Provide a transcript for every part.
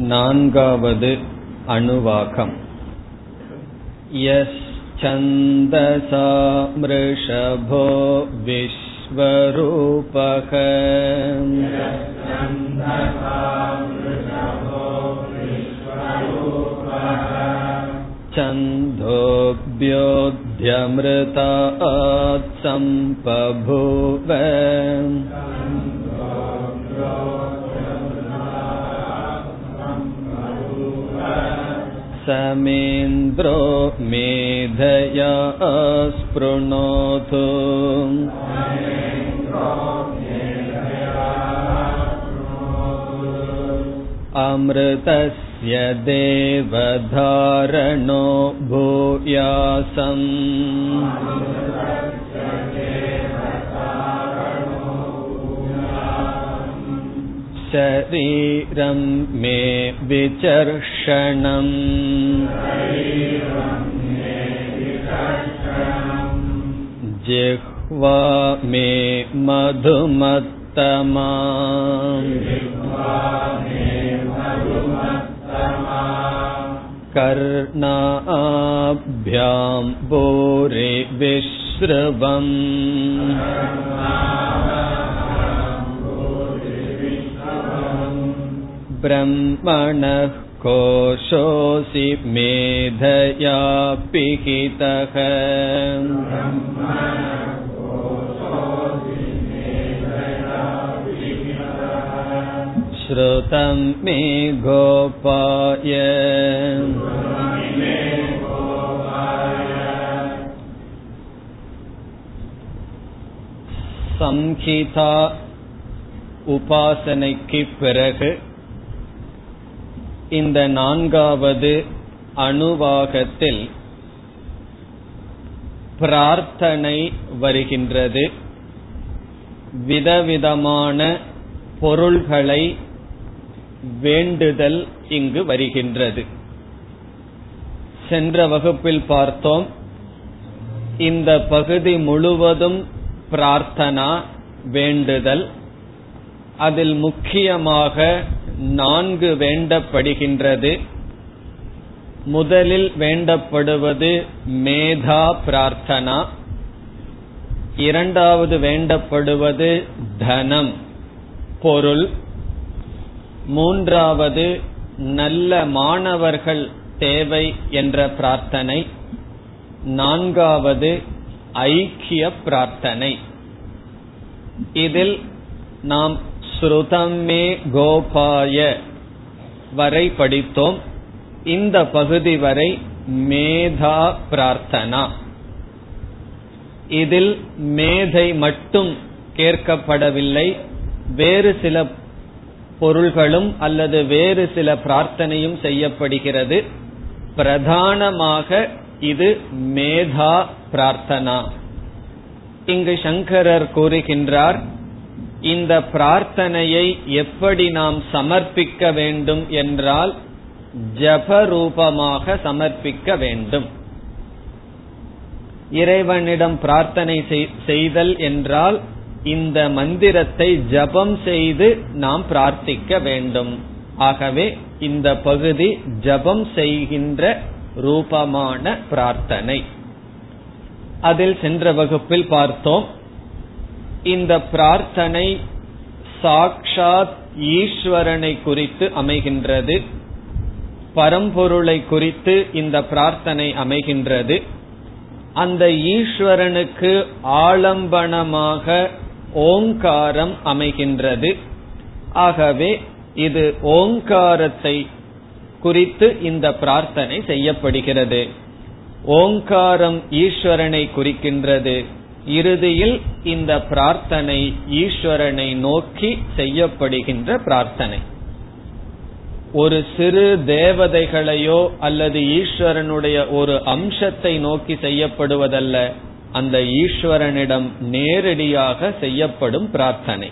नान्गावद् अनुवाकम् यश्चन्दसा मृषभो विश्वरूपः छन्दोऽभ्योऽध्यमृतात् सम्पभूव समेन्द्रो मेधया स्पृणोतु। अमृतस्य देवधारणो भूयासम् शरीरं मे विचर्षणम् जिह्वा मे मधुमत्तमा। कर्णाभ्यां भूरि विश्रवम् ब्रह्मणः कोशोऽसि मेधया पिहितः श्रुतं मे गोपाय சம்ஹிதா உபாசனைக்கு பிறகு இந்த நான்காவது அணுவாகத்தில் பிரார்த்தனை வருகின்றது. விதவிதமான பொருள்களை வேண்டுதல் இங்கு வருகின்றது. சென்ற வகுப்பில் பார்த்தோம். இந்த பகுதி முழுவதும் பிரார்த்தனா வேண்டுதல். அதில் முக்கியமாக நான்கு வேண்டப்படுகின்றது. முதலில் வேண்டப்படுவது மேதா பிரார்த்தனா. இரண்டாவது வேண்டப்படுவது தனம் பொருள். மூன்றாவது நல்ல மாணவர்கள் தேவை என்ற பிரார்த்தனை. நான்காவது ஐக்கிய பிரார்த்தனை. இதில் நாம் ஸ்ருதமே கோபாய வரை படித்தோம். இந்த பகுதி வரை மேதா பிரார்த்தனா. இதில் மேதை மட்டும் கேட்கப்படவில்லை. வேறு சில பொருள்களும் அல்லது வேறு சில பிரார்த்தனையும் செய்யப்படுகிறது. பிரதானமாக இது மேதா பிரார்த்தனா. இங்கு சங்கரர் கூறுகின்றார் இந்த பிரார்த்தனையை எப்படி நாம் சமர்ப்பிக்க வேண்டும் என்றால் ஜபரூபமாக சமர்ப்பிக்க வேண்டும். இறைவனிடம் பிரார்த்தனை செய்தல் என்றால் இந்த மந்திரத்தை ஜபம் செய்து நாம் பிரார்த்திக்க வேண்டும். ஆகவே இந்த பகுதி ஜபம் செய்கின்ற ரூபமான பிரார்த்தனை. அதில் சென்ற வகுப்பில் பார்த்தோம் இந்த பிரார்த்தனை சாக்ஷாத் ஈஸ்வரனை குறித்து அமைகின்றது. பரம்பொருளை குறித்து இந்த பிரார்த்தனை அமைகின்றது. அந்த ஈஸ்வரனுக்கு ஆலம்பனமாக ஓங்காரம் அமைகின்றது. ஆகவே இது ஓங்காரத்தை குறித்து இந்த பிரார்த்தனை செய்யப்படுகிறது. ஓங்காரம் ஈஸ்வரனை குறிக்கின்றது. இறுதியில் இந்த பிரார்த்தனை ஈஸ்வரனை நோக்கி செய்யப்படுகின்ற பிரார்த்தனை. ஒரு சிறு தேவதைகளையோ அல்லது ஈஸ்வரனுடைய ஒரு அம்சத்தை நோக்கி செய்யப்படுவதல்ல அந்த ஈஸ்வரனிடம் நேரடியாக செய்யப்படும் பிரார்த்தனை.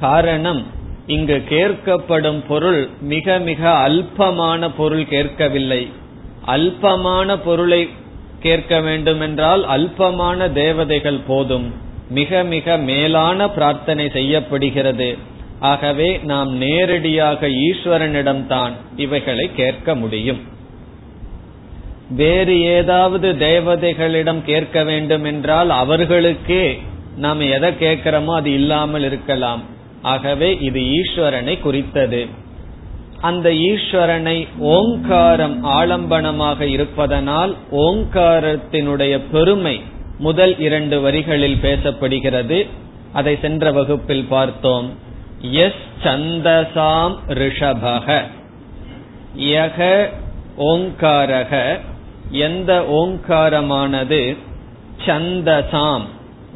காரணம் இங்கு கேட்கப்படும் பொருள் மிக மிக அல்பமான பொருள் கேட்கவில்லை. அல்பமான பொருளை கேட்க வேண்டுமென்றால் அல்பமான தேவதைகள் போதும். மிக மிக மேலான பிரார்த்தனை செய்யப்படுகிறது. ஆகவே நாம் நேரடியாக ஈஸ்வரனிடம்தான் இவைகளை கேட்க முடியும். வேறு ஏதாவது தேவதைகளிடம் கேட்க வேண்டும் என்றால் அவர்களுக்கே நாம் எதை கேட்கிறோமோ அது இல்லாமல் இருக்கலாம். ஆகவே இது ஈஸ்வரனை குறித்தது. அந்த ஈஸ்வரனை ஓங்காரம் ஆலம்பனமாக இருப்பதனால் ஓங்காரத்தினுடைய பெருமை முதல் இரண்டு வரிகளில் பேசப்படுகிறது. அதை சென்ற வகுப்பில் பார்த்தோம். எஸ் சந்தசாம் ரிஷபக. யக ஓங்காரக. எந்த ஓங்காரமானது? சந்தசாம்.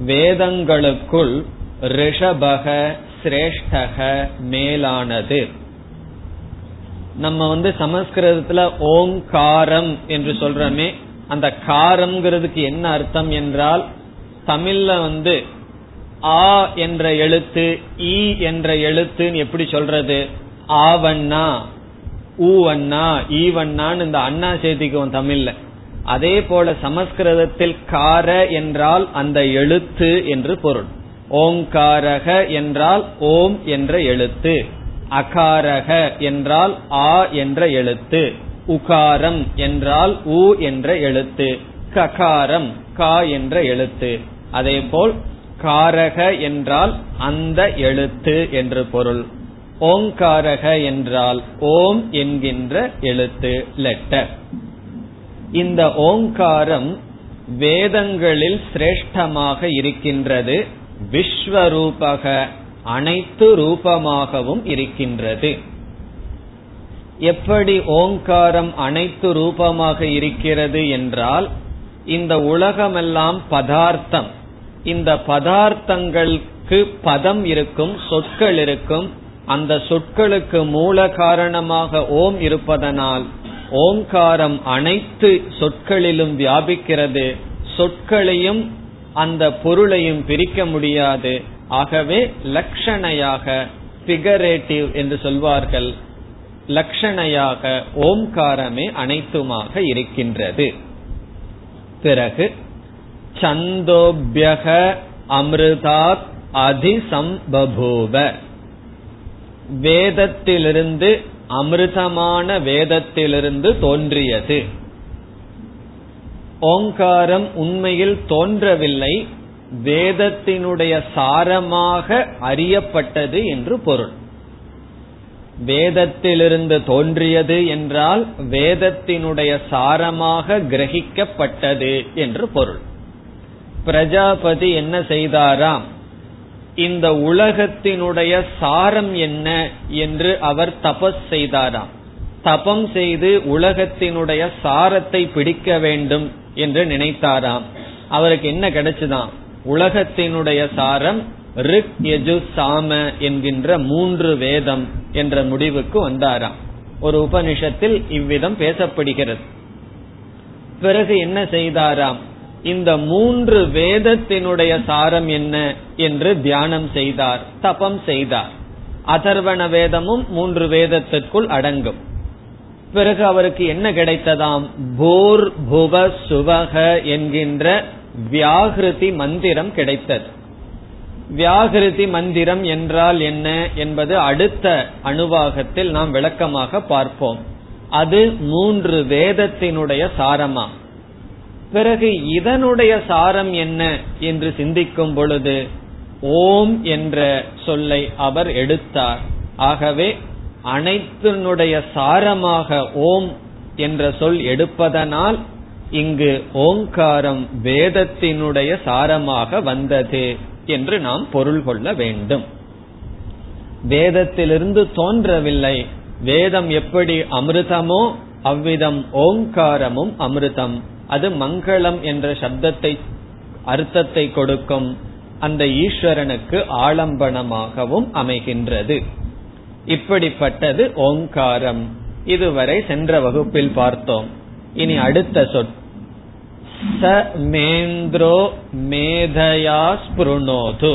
வேதங்களுக்குள் ரிஷபக சிரேஷ்டக மேலானது. நம்ம வந்து சமஸ்கிருதத்துல ஓங்காரம் என்று சொல்றோமே அந்த காரம்ங்கிறதுக்கு என்ன அர்த்தம் என்றால் தமிழ்ல வந்து ஆ என்ற எழுத்து ஈ என்ற எழுத்துன்னு எப்படி சொல்றது? ஆவண்ணா ஊவண்ணா ஈவண்ணான்னு இந்த அண்ணா சேர்த்திக்குவோம் தமிழ்ல. அதே போல சமஸ்கிருதத்தில் கார என்றால் அந்த எழுத்து என்று பொருள். ஓங்காரக என்றால் ஓம் என்ற எழுத்து. அகாரக என்றால் ஆ என்ற எழுத்து. உகாரம் என்றால் உ என்ற எழுத்து. ககாரம் கா என்ற எழுத்து. அதேபோல் காரக என்றால் அந்த எழுத்து என்று பொருள். ஓங்காரக என்றால் ஓம் என்கின்ற எழுத்து லெட்டர். இந்த ஓங்காரம் வேதங்களில் சிரேஷ்டமாக இருக்கின்றது. விஸ்வரூபக அனைத்து ரூபமாகவும் இருக்கின்றது. எப்படி ஓங்காரம் அனைத்து ரூபமாக இருக்கிறது என்றால் இந்த உலகமெல்லாம் பதார்த்தம். இந்த பதார்த்தங்களுக்கு பதம் இருக்கும் சொற்கள் இருக்கும். அந்த சொற்களுக்கு மூல காரணமாக ஓம் இருப்பதனால் ஓங்காரம் அனைத்து சொற்களிலும் வியாபிக்கிறது. சொற்களையும் அந்த பொருளையும் பிரிக்க முடியாது. ஆகவே லட்சணையாக பிகரேட்டிவ் என்று சொல்வார்கள். லட்சணையாக ஓம்காரமே அனைத்துமாக இருக்கின்றது. பிறகு சந்தோபியக அமிர்தாத் அதிசம்பபூவ. வேதத்திலிருந்து அமிர்தமான வேதத்திலிருந்து தோன்றியது. ஓங்காரம் உண்மையில் தோன்றவில்லை வேதத்தினுடைய சாரமாக அறியப்பட்டது என்று பொருள். வேதத்திலிருந்து தோன்றியது என்றால் வேதத்தினுடைய சாரமாக கிரகிக்கப்பட்டது என்று பொருள். பிரஜாபதி என்ன செய்தாராம்? இந்த உலகத்தினுடைய சாரம் என்ன என்று அவர் தபஸ் செய்தாராம். தபம் செய்து உலகத்தினுடைய சாரத்தை பிடிக்க வேண்டும் என்று நினைத்தாராம். அவருக்கு என்ன கிடைச்சுதான் உலகத்தினுடைய சாரம் ரிக் யஜு சாம என்கின்ற மூன்று வேதம் என்ற முடிவுக்கு வந்தாராம். ஒரு உபனிஷத்தில் இவ்விதம் பேசப்படுகிறது. பிறகு என்ன செய்தாராம்? இந்த மூன்று வேதத்தினுடைய சாரம் என்ன என்று தியானம் செய்தார் தபம் செய்தார். அதர்வண வேதமும் மூன்று வேதத்திற்குள் அடங்கும். பிறகு அவருக்கு என்ன கிடைத்ததாம்? போர் புவ சுவக என்கின்ற வியாகிருதி மந்திரம் கிடைத்தது. வியாகிருதி மந்திரம் என்றால் என்ன என்பது அடுத்த அணுவாகத்தில் நாம் விளக்கமாக பார்ப்போம். அது மூன்று வேதத்தினுடைய சாரமா. பிறகு இதனுடைய சாரம் என்ன என்று சிந்திக்கும் பொழுது ஓம் என்ற சொல்லை அவர் எடுத்தார். ஆகவே அனைத்தினுடைய சாரமாக ஓம் என்ற சொல் எடுப்பதனால் இங்கு ஓங்காரம் வேதத்தினுடைய சாரமாக வந்தது என்று நாம் பொருள் கொள்ள வேண்டும். வேதத்திலிருந்து தோன்றவில்லை. வேதம் எப்படி அமிர்தமோ அவ்விதம் ஓங்காரமும் அமிர்தம். அது மங்களம் என்ற சப்தத்தை அர்த்தத்தை கொடுக்கும் அந்த ஈஸ்வரனுக்கு ஆலம்பனமாகவும் அமைகின்றது. இப்படிப்பட்டது ஓங்காரம். இதுவரை சென்ற வகுப்பில் பார்த்தோம். இனி அடுத்த சொற் ச மேந்திரோ மேதயா ஸ்புருணோது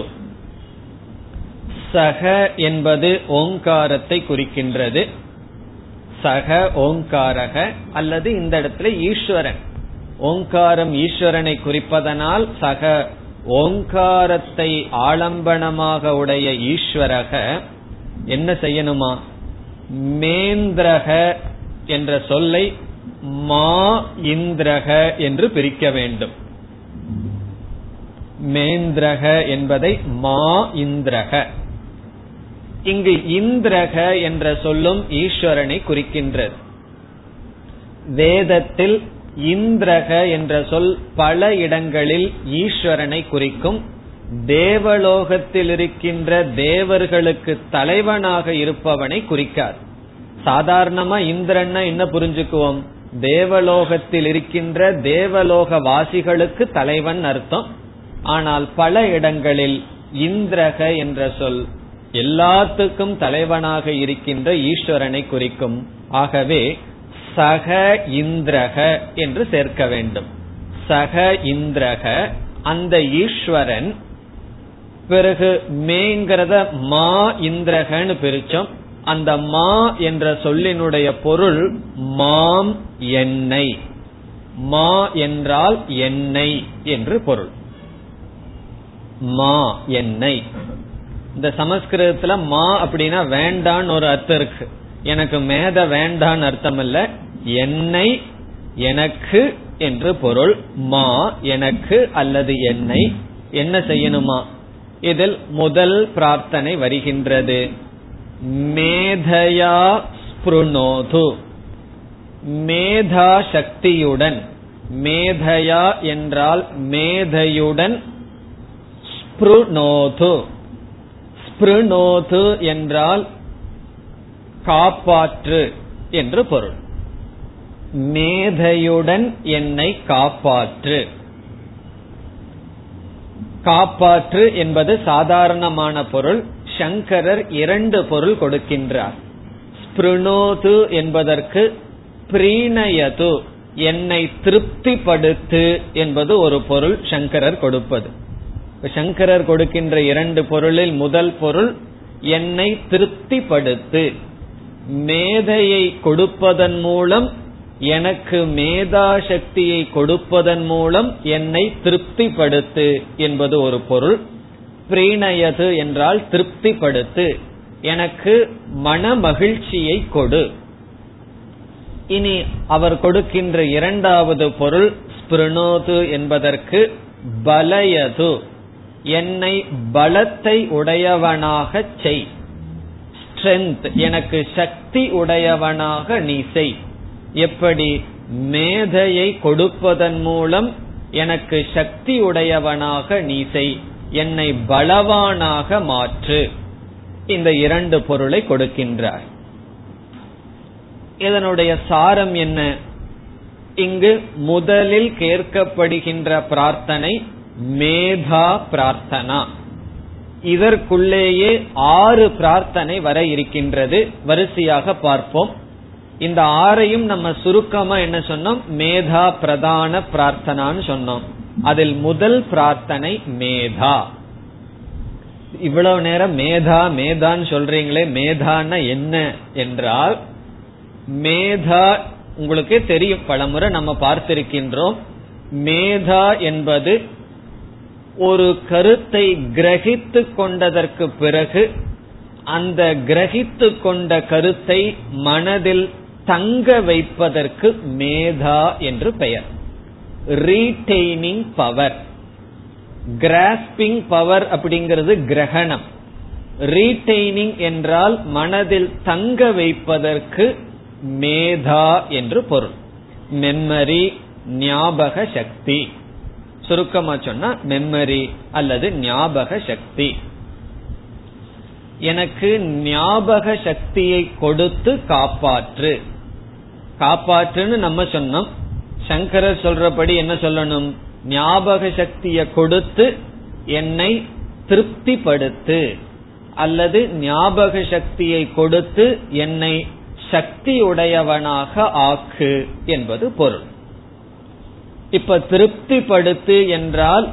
சக என்பது ஓங்காரத்தை குறிக்கின்றது। சக ஓங்காரக அல்லது இந்த இடத்துல ஈஸ்வரன். ஓங்காரம் ஈஸ்வரனை குறிப்பதனால் சக ஓங்காரத்தை ஆலம்பனமாக உடைய ஈஸ்வரக என்ன செய்யணுமா? மேந்திரக என்ற சொல்லை மா இந்திரக என்று பிரிக்க வேண்டும். மேந்திரக என்பதை மா இந்திரக. இங்கு இந்திரக என்ற சொல்லும் ஈஸ்வரனை குறிக்கின்றது. வேதத்தில் இந்திரக என்ற சொல் பல இடங்களில் ஈஸ்வரனை குறிக்கும். தேவலோகத்தில் இருக்கின்ற தேவர்களுக்கு தலைவனாக இருப்பவனை குறிக்கார். சாதாரணமா இந்திரன்னா என்ன புரிஞ்சுக்குவோம்? தேவலோகத்தில் இருக்கின்ற தேவலோக வாசிகளுக்கு தலைவன் அர்த்தம். ஆனால் பல இடங்களில் இந்திரக என்ற சொல் எல்லாத்துக்கும் தலைவனாக இருக்கின்ற ஈஸ்வரனை குறிக்கும். ஆகவே சக இந்திரக என்று சேர்க்க வேண்டும். சக இந்திரக அந்த ஈஸ்வரன் பிறகு மேங்கிறத மா இந்திரகன்னு பிரிச்சோம். அந்த மா என்ற சொல்லினுடைய பொருள் மாம் என்னை மா என்றால் என்னை என்று பொருள். மா என்னை இந்த சமஸ்கிருதத்துல மா அப்படின்னா வேண்டான்னு ஒரு அர்த்தம் இருக்கு. எனக்கு மேத வேண்டான்னு அர்த்தம் இல்ல என்னை எனக்கு என்று பொருள். மா எனக்கு அல்லது என்னை. என்ன செய்யணுமா? இதில் முதல் பிரார்த்தனை வருகின்றது. மேதையா ஸ்புருணோது. மேதா சக்தியுடன் மேதையா என்றால் மேதையுடன் ஸ்புருணோது. ஸ்பிருணோது என்றால் காப்பாற்று என்று பொருள். மேதையுடன் என்னை காப்பாற்று. காப்பாற்று என்பது சாதாரணமான பொருள். சங்கரர் இரண்டு பொருள் கொடுக்கின்றார். ஸ்பிருணோது என்பதற்கு பிரீணயது என்னை திருப்திப்படுத்து என்பது ஒரு பொருள் சங்கரர் கொடுப்பது. சங்கரர் கொடுக்கின்ற இரண்டு பொருளில் முதல் பொருள் என்னை திருப்திப்படுத்து. மேதையை கொடுப்பதன் மூலம் எனக்கு மேதா சக்தியை கொடுப்பதன் மூலம் என்னை திருப்திப்படுத்து என்பது ஒரு பொருள். பிரீணயது என்றால் திருப்திப்படுத்து. எனக்கு மன மகிழ்ச்சியை கொடு. இனி அவர் கொடுக்கின்ற இரண்டாவது பொருள் ஸ்பிருணோது என்பதற்கு பலயது. என்னை பலத்தை உடையவனாக செய். ஸ்ட்ரென்த் எனக்கு சக்தி உடையவனாக நீ செய். எப்படி? மேதையை கொடுப்பதன் மூலம் எனக்கு சக்தி உடையவனாக நீ செய். என்னை பலவானாக மாற்று. இந்த இரண்டு பொருளை கொடுக்கின்றார். இதனுடைய சாரம் என்ன? இங்கு முதலில் கேட்கப்படுகின்ற பிரார்த்தனை மேதா பிரார்த்தனா. இதற்குள்ளேயே ஆறு பிரார்த்தனை வர இருக்கின்றது. வரிசையாக பார்ப்போம். இந்த ஆறையும் நம்ம சுருக்கமா என்ன சொன்னோம்? மேதா பிரதான பிரார்த்தனான்னு சொன்னோம். அதில் முதல் பிரார்த்தனை மேதா. இவ்வளவு நேரம் மேதா மேதான்னு சொல்றீங்களே மேதான்னா என்ன என்றால் மேதா உங்களுக்கு தெரியும் பலமுறை நம்ம பார்த்திருக்கின்றோம். மேதா என்பது ஒரு கருத்தை கிரகித்து கொண்டதற்கு பிறகு அந்த கிரகித்து கொண்ட கருத்தை மனதில் தங்க வைப்பதற்கு மேதா என்று பெயர். ரீடெய்னிங் பவர் கிராஸ்பிங் பவர் அப்படிங்கிறது கிரகணம். ரீடெய்னிங் என்றால் மனதில் தங்க வைப்பதற்கு மேதா என்று பொருள். மெம்மரி ஞாபக சக்தி. சுருக்கமா சொன்னா மெம்மரி அல்லது ஞாபக சக்தி. எனக்கு ஞாபக சக்தியை கொடுத்து காப்பாற்று. காப்பாற்றுன்னு நம்ம சொன்னோம். சங்கரர் சொல்றபடி என்ன சொல்லணும்? ஞாபக சக்தியை கொடுத்து என்னை திருப்திப்படுத்து. அல்லது ஞாபக சக்தியை கொடுத்து என்னை சக்தி உடையவனாக ஆக்கு என்பது பொருள். இப்ப திருப்திப்படுத்து என்றால்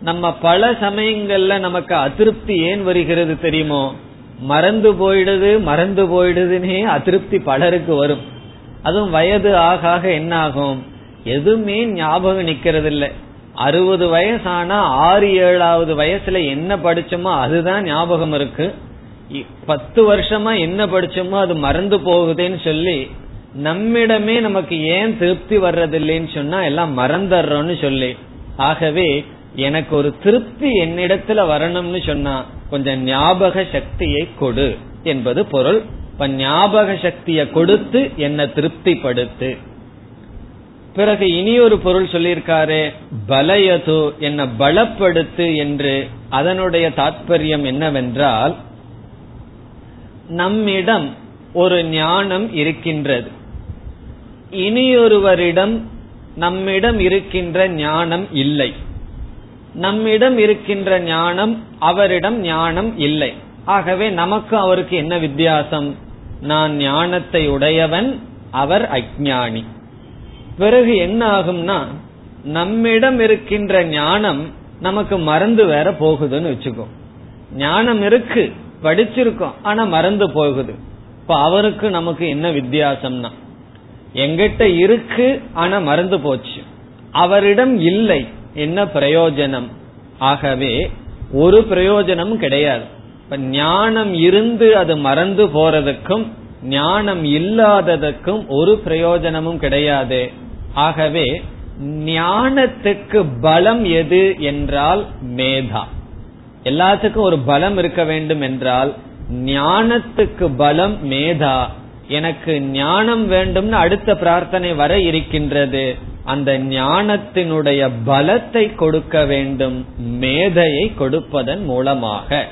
நம்ம பல சமயங்கள்ல நமக்கு அதிருப்தி ஏன் வருகிறது தெரியுமோ? மறந்து போயிடுது மறந்து போயிடுதுன்னே அதிருப்தி பலருக்கு வரும். அதுவும் வயது ஆக ஆக என்ன ஆகும் எதுவுமே ஞாபகம் நிக்கிறது இல்ல அறுபது வயசானா ஆறு ஏழாவது வயசுல என்ன படிச்சோமோ அதுதான் ஞாபகம் இருக்கு. பத்து வருஷமா என்ன படிச்சோமோ அது மறந்து போகுதுன்னு சொல்லி நம்மிடமே நமக்கு ஏன் திருப்தி வர்றதில்லைன்னு சொன்னா எல்லாம் மறந்துடுறோம்னு சொல்லி. ஆகவே எனக்கு ஒரு திருப்தி என்னிடத்துல வரணும்னு சொன்னா கொஞ்சம் ஞாபக சக்தியை கொடு என்பது பொருள். இப்ப ஞாபக சக்தியை கொடுத்து என்ன திருப்திப்படுத்து. பிறகு இனி ஒரு பொருள் சொல்லியிருக்காரு பலயது என்ன பலப்படுத்து என்று அதனுடைய தாற்பயம் என்னவென்றால் நம்மிடம் ஒரு ஞானம் இருக்கின்றது. இனியொருவரிடம் நம்மிடம் இருக்கின்ற ஞானம் இல்லை. நம்மிடம் இருக்கின்ற ஞானம் அவரிடம் ஞானம் இல்லை. ஆகவே நமக்கு அவருக்கு என்ன வித்தியாசம்? நான் ஞானத்தை உடையவன் அவர் அஜானி பிறகு என்ன ஆகும்னா நம்மிடம் இருக்கின்ற ஞானம் நமக்கு மறந்து வேற போகுதுன்னு வச்சுக்கோ. ஞானம் இருக்கு படிச்சிருக்கோம் ஆனா மறந்து போகுது. இப்ப அவருக்கு நமக்கு என்ன வித்தியாசம்னா எங்கிட்ட இருக்கு ஆனா மறந்து போச்சு. அவரிடம் இல்லை என்ன பிரயோஜனம்? ஆகவே ஒரு பிரயோஜனமும் கிடையாது. இப்ப ஞானம் இருந்து அது மறந்து போறதுக்கும் ஞானம் இல்லாததுக்கும் ஒரு பிரயோஜனமும் கிடையாது. ஆகவே ஞானத்துக்கு பலம் எது என்றால் மேதா. எல்லாத்துக்கும் ஒரு பலம் இருக்க வேண்டும் என்றால் ஞானத்துக்கு பலம் மேதா. எனக்கு ஞானம் வேண்டும்னு அடுத்த பிரார்த்தனை வர இருக்கின்றது. அந்த ஞானத்தினுடைய பலத்தை கொடுக்க வேண்டும் மேதையை கொடுப்பதன் மூலமாக.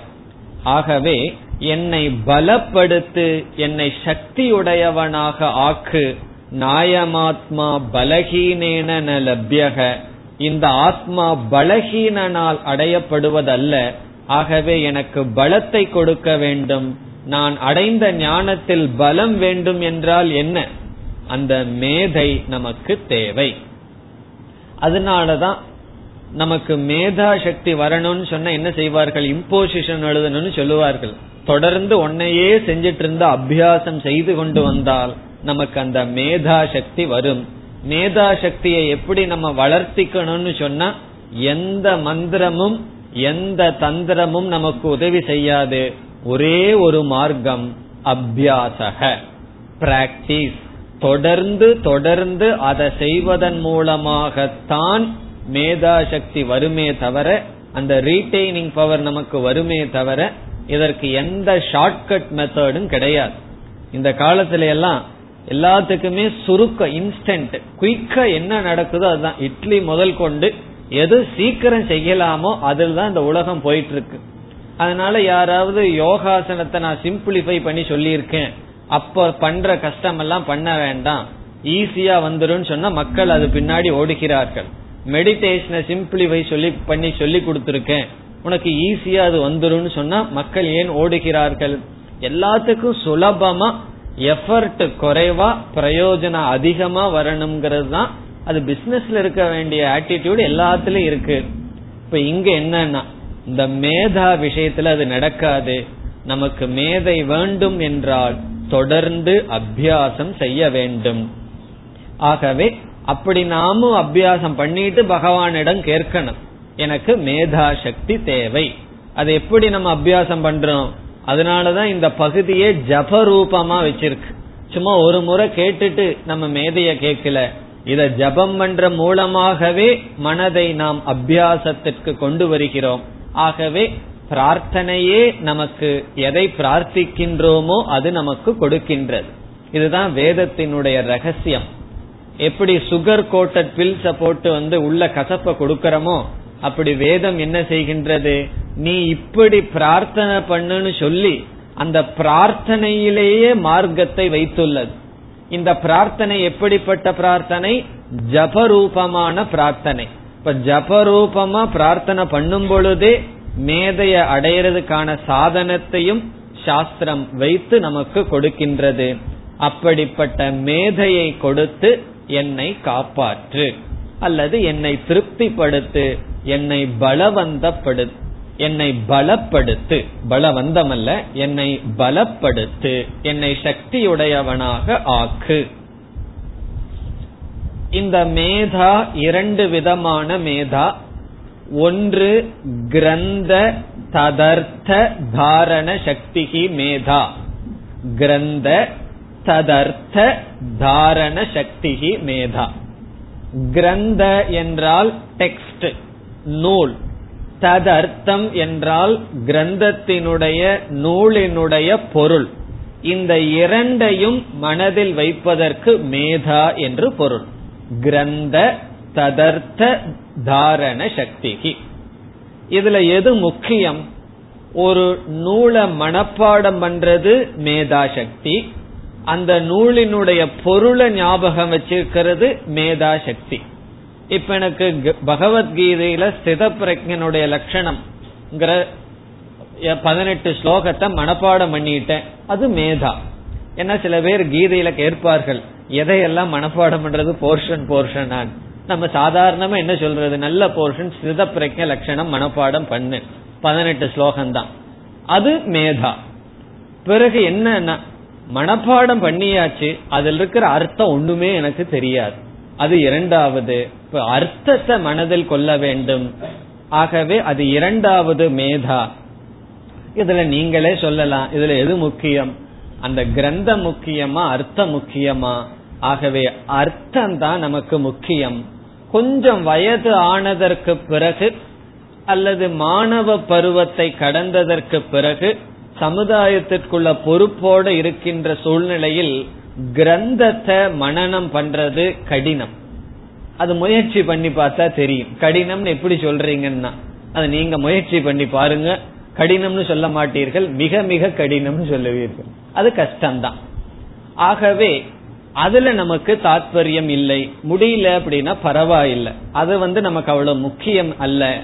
ஆகவே என்னை பலப்படுத்து என்னை சக்தியுடையவனாக ஆக்கு. நாயமாத்மா பலகீனேன லப்யக. இந்த ஆத்மா பலகீனனால் அடையப்படுவதல்ல. ஆகவே எனக்கு பலத்தை கொடுக்க வேண்டும். நான் அடைந்த ஞானத்தில் பலம் வேண்டும் என்றால் என்ன? அந்த மேதை நமக்கு தேவை. அதனாலதான் நமக்கு மேதா சக்தி வரணும்னு சொன்னா என்ன செய்வார்கள்? இம்போசிஷன் எழுதணும்னு சொல்லுவார்கள். தொடர்ந்து ஒன்னையே செஞ்சிட்டு இருந்த அபியாசம் செய்து கொண்டு வந்தால் நமக்கு அந்த மேதா சக்தி வரும். மேதா சக்தியை எப்படி நம்ம வளர்த்திக்கணும்னு சொன்னா எந்த மந்திரமும் எந்த தந்திரமும் நமக்கு உதவி செய்யாது. ஒரே ஒரு மார்க்கம் அபியாசக. பிராக்டிஸ் தொடர்ந்து தொடர்ந்து அதை செய்வதன் மூலமாகத்தான் மேதா சக்தி வருமே தவிர அந்த ரீட்டைனிங் பவர் நமக்கு வருமே தவிர இதற்கு எந்த ஷார்ட்கட் மெத்தடும் கிடையாது. இந்த காலத்துல எல்லாம் எல்லாத்துக்குமே சுருக்க இன்ஸ்டன்ட் குயிக்கா என்ன நடக்குதோ அதுதான். இட்லி முதல் கொண்டு எது சீக்கிரம் செய்யலாமோ அதில் தான் இந்த உலகம் போயிட்டு இருக்கு அதனால யாராவது யோகாசனத்தை நான் சிம்பிளிஃபை பண்ணி சொல்லியிருக்கேன். அப்ப பண்ற கஷ்டம் எல்லாம் பண்ண வேண்டாம். ஈஸியா வந்துடும் சொன்னா மக்கள் அது பின்னாடி ஓடுகிறார்கள். மெடிடேஷனை சிம்பிளிஃபை சொல்லி பண்ணி சொல்லி கொடுத்துருக்கேன். உனக்கு ஈஸியா அது வந்துடும் சொன்னா மக்கள் ஏன் ஓடுகிறார்கள்? எல்லாத்துக்கும் சுலபமா எஃபர்ட் குறைவா பிரயோஜனம் அதிகமா வரணுங்கிறது தான் அது பிசினஸ்ல இருக்க வேண்டிய ஆட்டிடியூட் எல்லாத்துலயும் இருக்கு. இப்ப இங்க என்னன்னா இந்த மேதா விஷயத்துல அது நடக்காது. நமக்கு மேதை வேண்டும் என்றால் தொடர்ந்து அபியாசம் செய்ய வேண்டும். ஆகவே அப்படி நாமும் அபியாசம் பண்ணிட்டு பகவானிடம் கேட்கணும். எனக்கு மேதா சக்தி தேவை. அது எப்படி நம்ம அபியாசம் பண்றோம்? அதனாலதான் இந்த பகுதியே ஜப ரூபமா வச்சிருக்கு. சும்மா ஒரு முறை கேட்டுட்டு நம்ம மேதைய கேட்கல. இத ஜபம் பண்ற மூலமாகவே மனதை நாம் அபியாசத்திற்கு கொண்டு வருகிறோம். ஆகவே பிரார்த்தனையே நமக்கு எதை பிரார்த்திக்கின்றோமோ அது நமக்கு கொடுக்கின்றது. இதுதான் வேதத்தினுடைய ரகசியம். எப்படி சுகர் கோட்டட் பில்ஸ போட்டு வந்து உள்ள கசப்ப கொடுக்கறமோ அப்படி வேதம் என்ன செய்கின்றது? நீ இப்படி பிரார்த்தனை பண்ணுன்னு சொல்லி அந்த பிரார்த்தனையிலேயே மார்க்கத்தை வைத்துள்ளது. இந்த பிரார்த்தனை எப்படிப்பட்ட பிரார்த்தனை? ஜபரூபமான பிரார்த்தனை. இப்ப ஜபரூபமா பிரார்த்தனை பண்ணும் பொழுதே மேதைய அடையிறதுக்கான சாதனத்தையும் சாஸ்திரம் வைத்து நமக்கு கொடுக்கின்றது. அப்படிப்பட்ட மேதையை கொடுத்து என்னை காப்பாற்று. அல்லது என்னை திருப்திப்படுத்து என்னை பலவந்தப்படுத்து என்னை பலப்படுத்து. பலவந்தம் அல்ல என்னை பலப்படுத்து என்னை சக்தியுடையவனாக ஆக்கு. இந்த மேதா இரண்டு விதமான மேதா. ஒன்று கிரந்த ததர்த்த தாரண சக்திகி மேதா. கிரந்த ததர்த்த தாரண சக்திகி மேதா. கிரந்த என்றால் டெக்ஸ்ட் நூல். ததர்த்தம் என்றால் கிரந்தத்தினுடைய நூலினுடைய பொருள். இந்த இரண்டையும் மனதில் வைப்பதற்கு மேதா என்று பொருள். கிரந்த ததர்த்த தாரண சக்திகி இதுல எது முக்கியம்? ஒரு நூலை மனப்பாடம் பண்றது மேதா சக்தி அந்த நூலினுடைய பொருளை ஞாபகம் வச்சிருக்கிறது மேதா சக்தி இப்ப எனக்கு பகவத்கீதையில ஸ்தித பிரஜனுடைய லட்சணம் பதினெட்டு ஸ்லோகத்தை மனப்பாடம் பண்ணிட்டேன். அது மேதா. ஏன்னா சில பேர் கீதையில கேட்பார்கள் எதையெல்லாம் மனப்பாடம் பண்றது? போர்ஷன் போர்ஷன் நம்ம சாதாரணமா என்ன சொல்றது? நல்ல போர்ஷன் ஸ்தித பிரஜ லட்சணம் மனப்பாடம் பண்ணு. பதினெட்டு ஸ்லோகம் தான் அது மேதா. பிறகு என்னன்னா மனப்பாடம் பண்ணியாச்சு அதில் இருக்கிற அர்த்தம் ஒண்ணுமே எனக்கு தெரியாது. அது இரண்டாவது இப்ப அர்த்தத்தை மனதில் கொள்ள வேண்டும். ஆகவே அது இரண்டாவது மேதா. இதுல நீங்களே சொல்லலாம் இதுல எது முக்கியம்? அந்த கிரந்தம் முக்கியமா அர்த்தம் முக்கியமா? ஆகவே அர்த்தம் தான் நமக்கு முக்கியம். கொஞ்சம் வயது ஆனதற்கு பிறகு அல்லது மாணவ பருவத்தை கடந்ததற்கு பிறகு சமுதாயத்திற்குள்ள பொறுப்போடு இருக்கின்ற சூழ்நிலையில் கிரந்தத்தை மனநம் பண்றது கடினம். அது முயற்சி பண்ணி பார்த்தா தெரியும். கடினம்னு எப்படி சொல்றீங்கன்னா அது நீங்க முயற்சி பண்ணி பாருங்க. கடினம்னு சொல்ல மாட்டீர்கள். மிக மிக கடினம்னு சொல்லுவீர்கள். அது கஷ்டம்தான். ஆகவே அதுல நமக்கு தாத்பரியம் இல்லை. முடியல அப்படின்னா பரவாயில்லை. அது வந்து நமக்கு அவ்வளவு முக்கியம் அல்ல.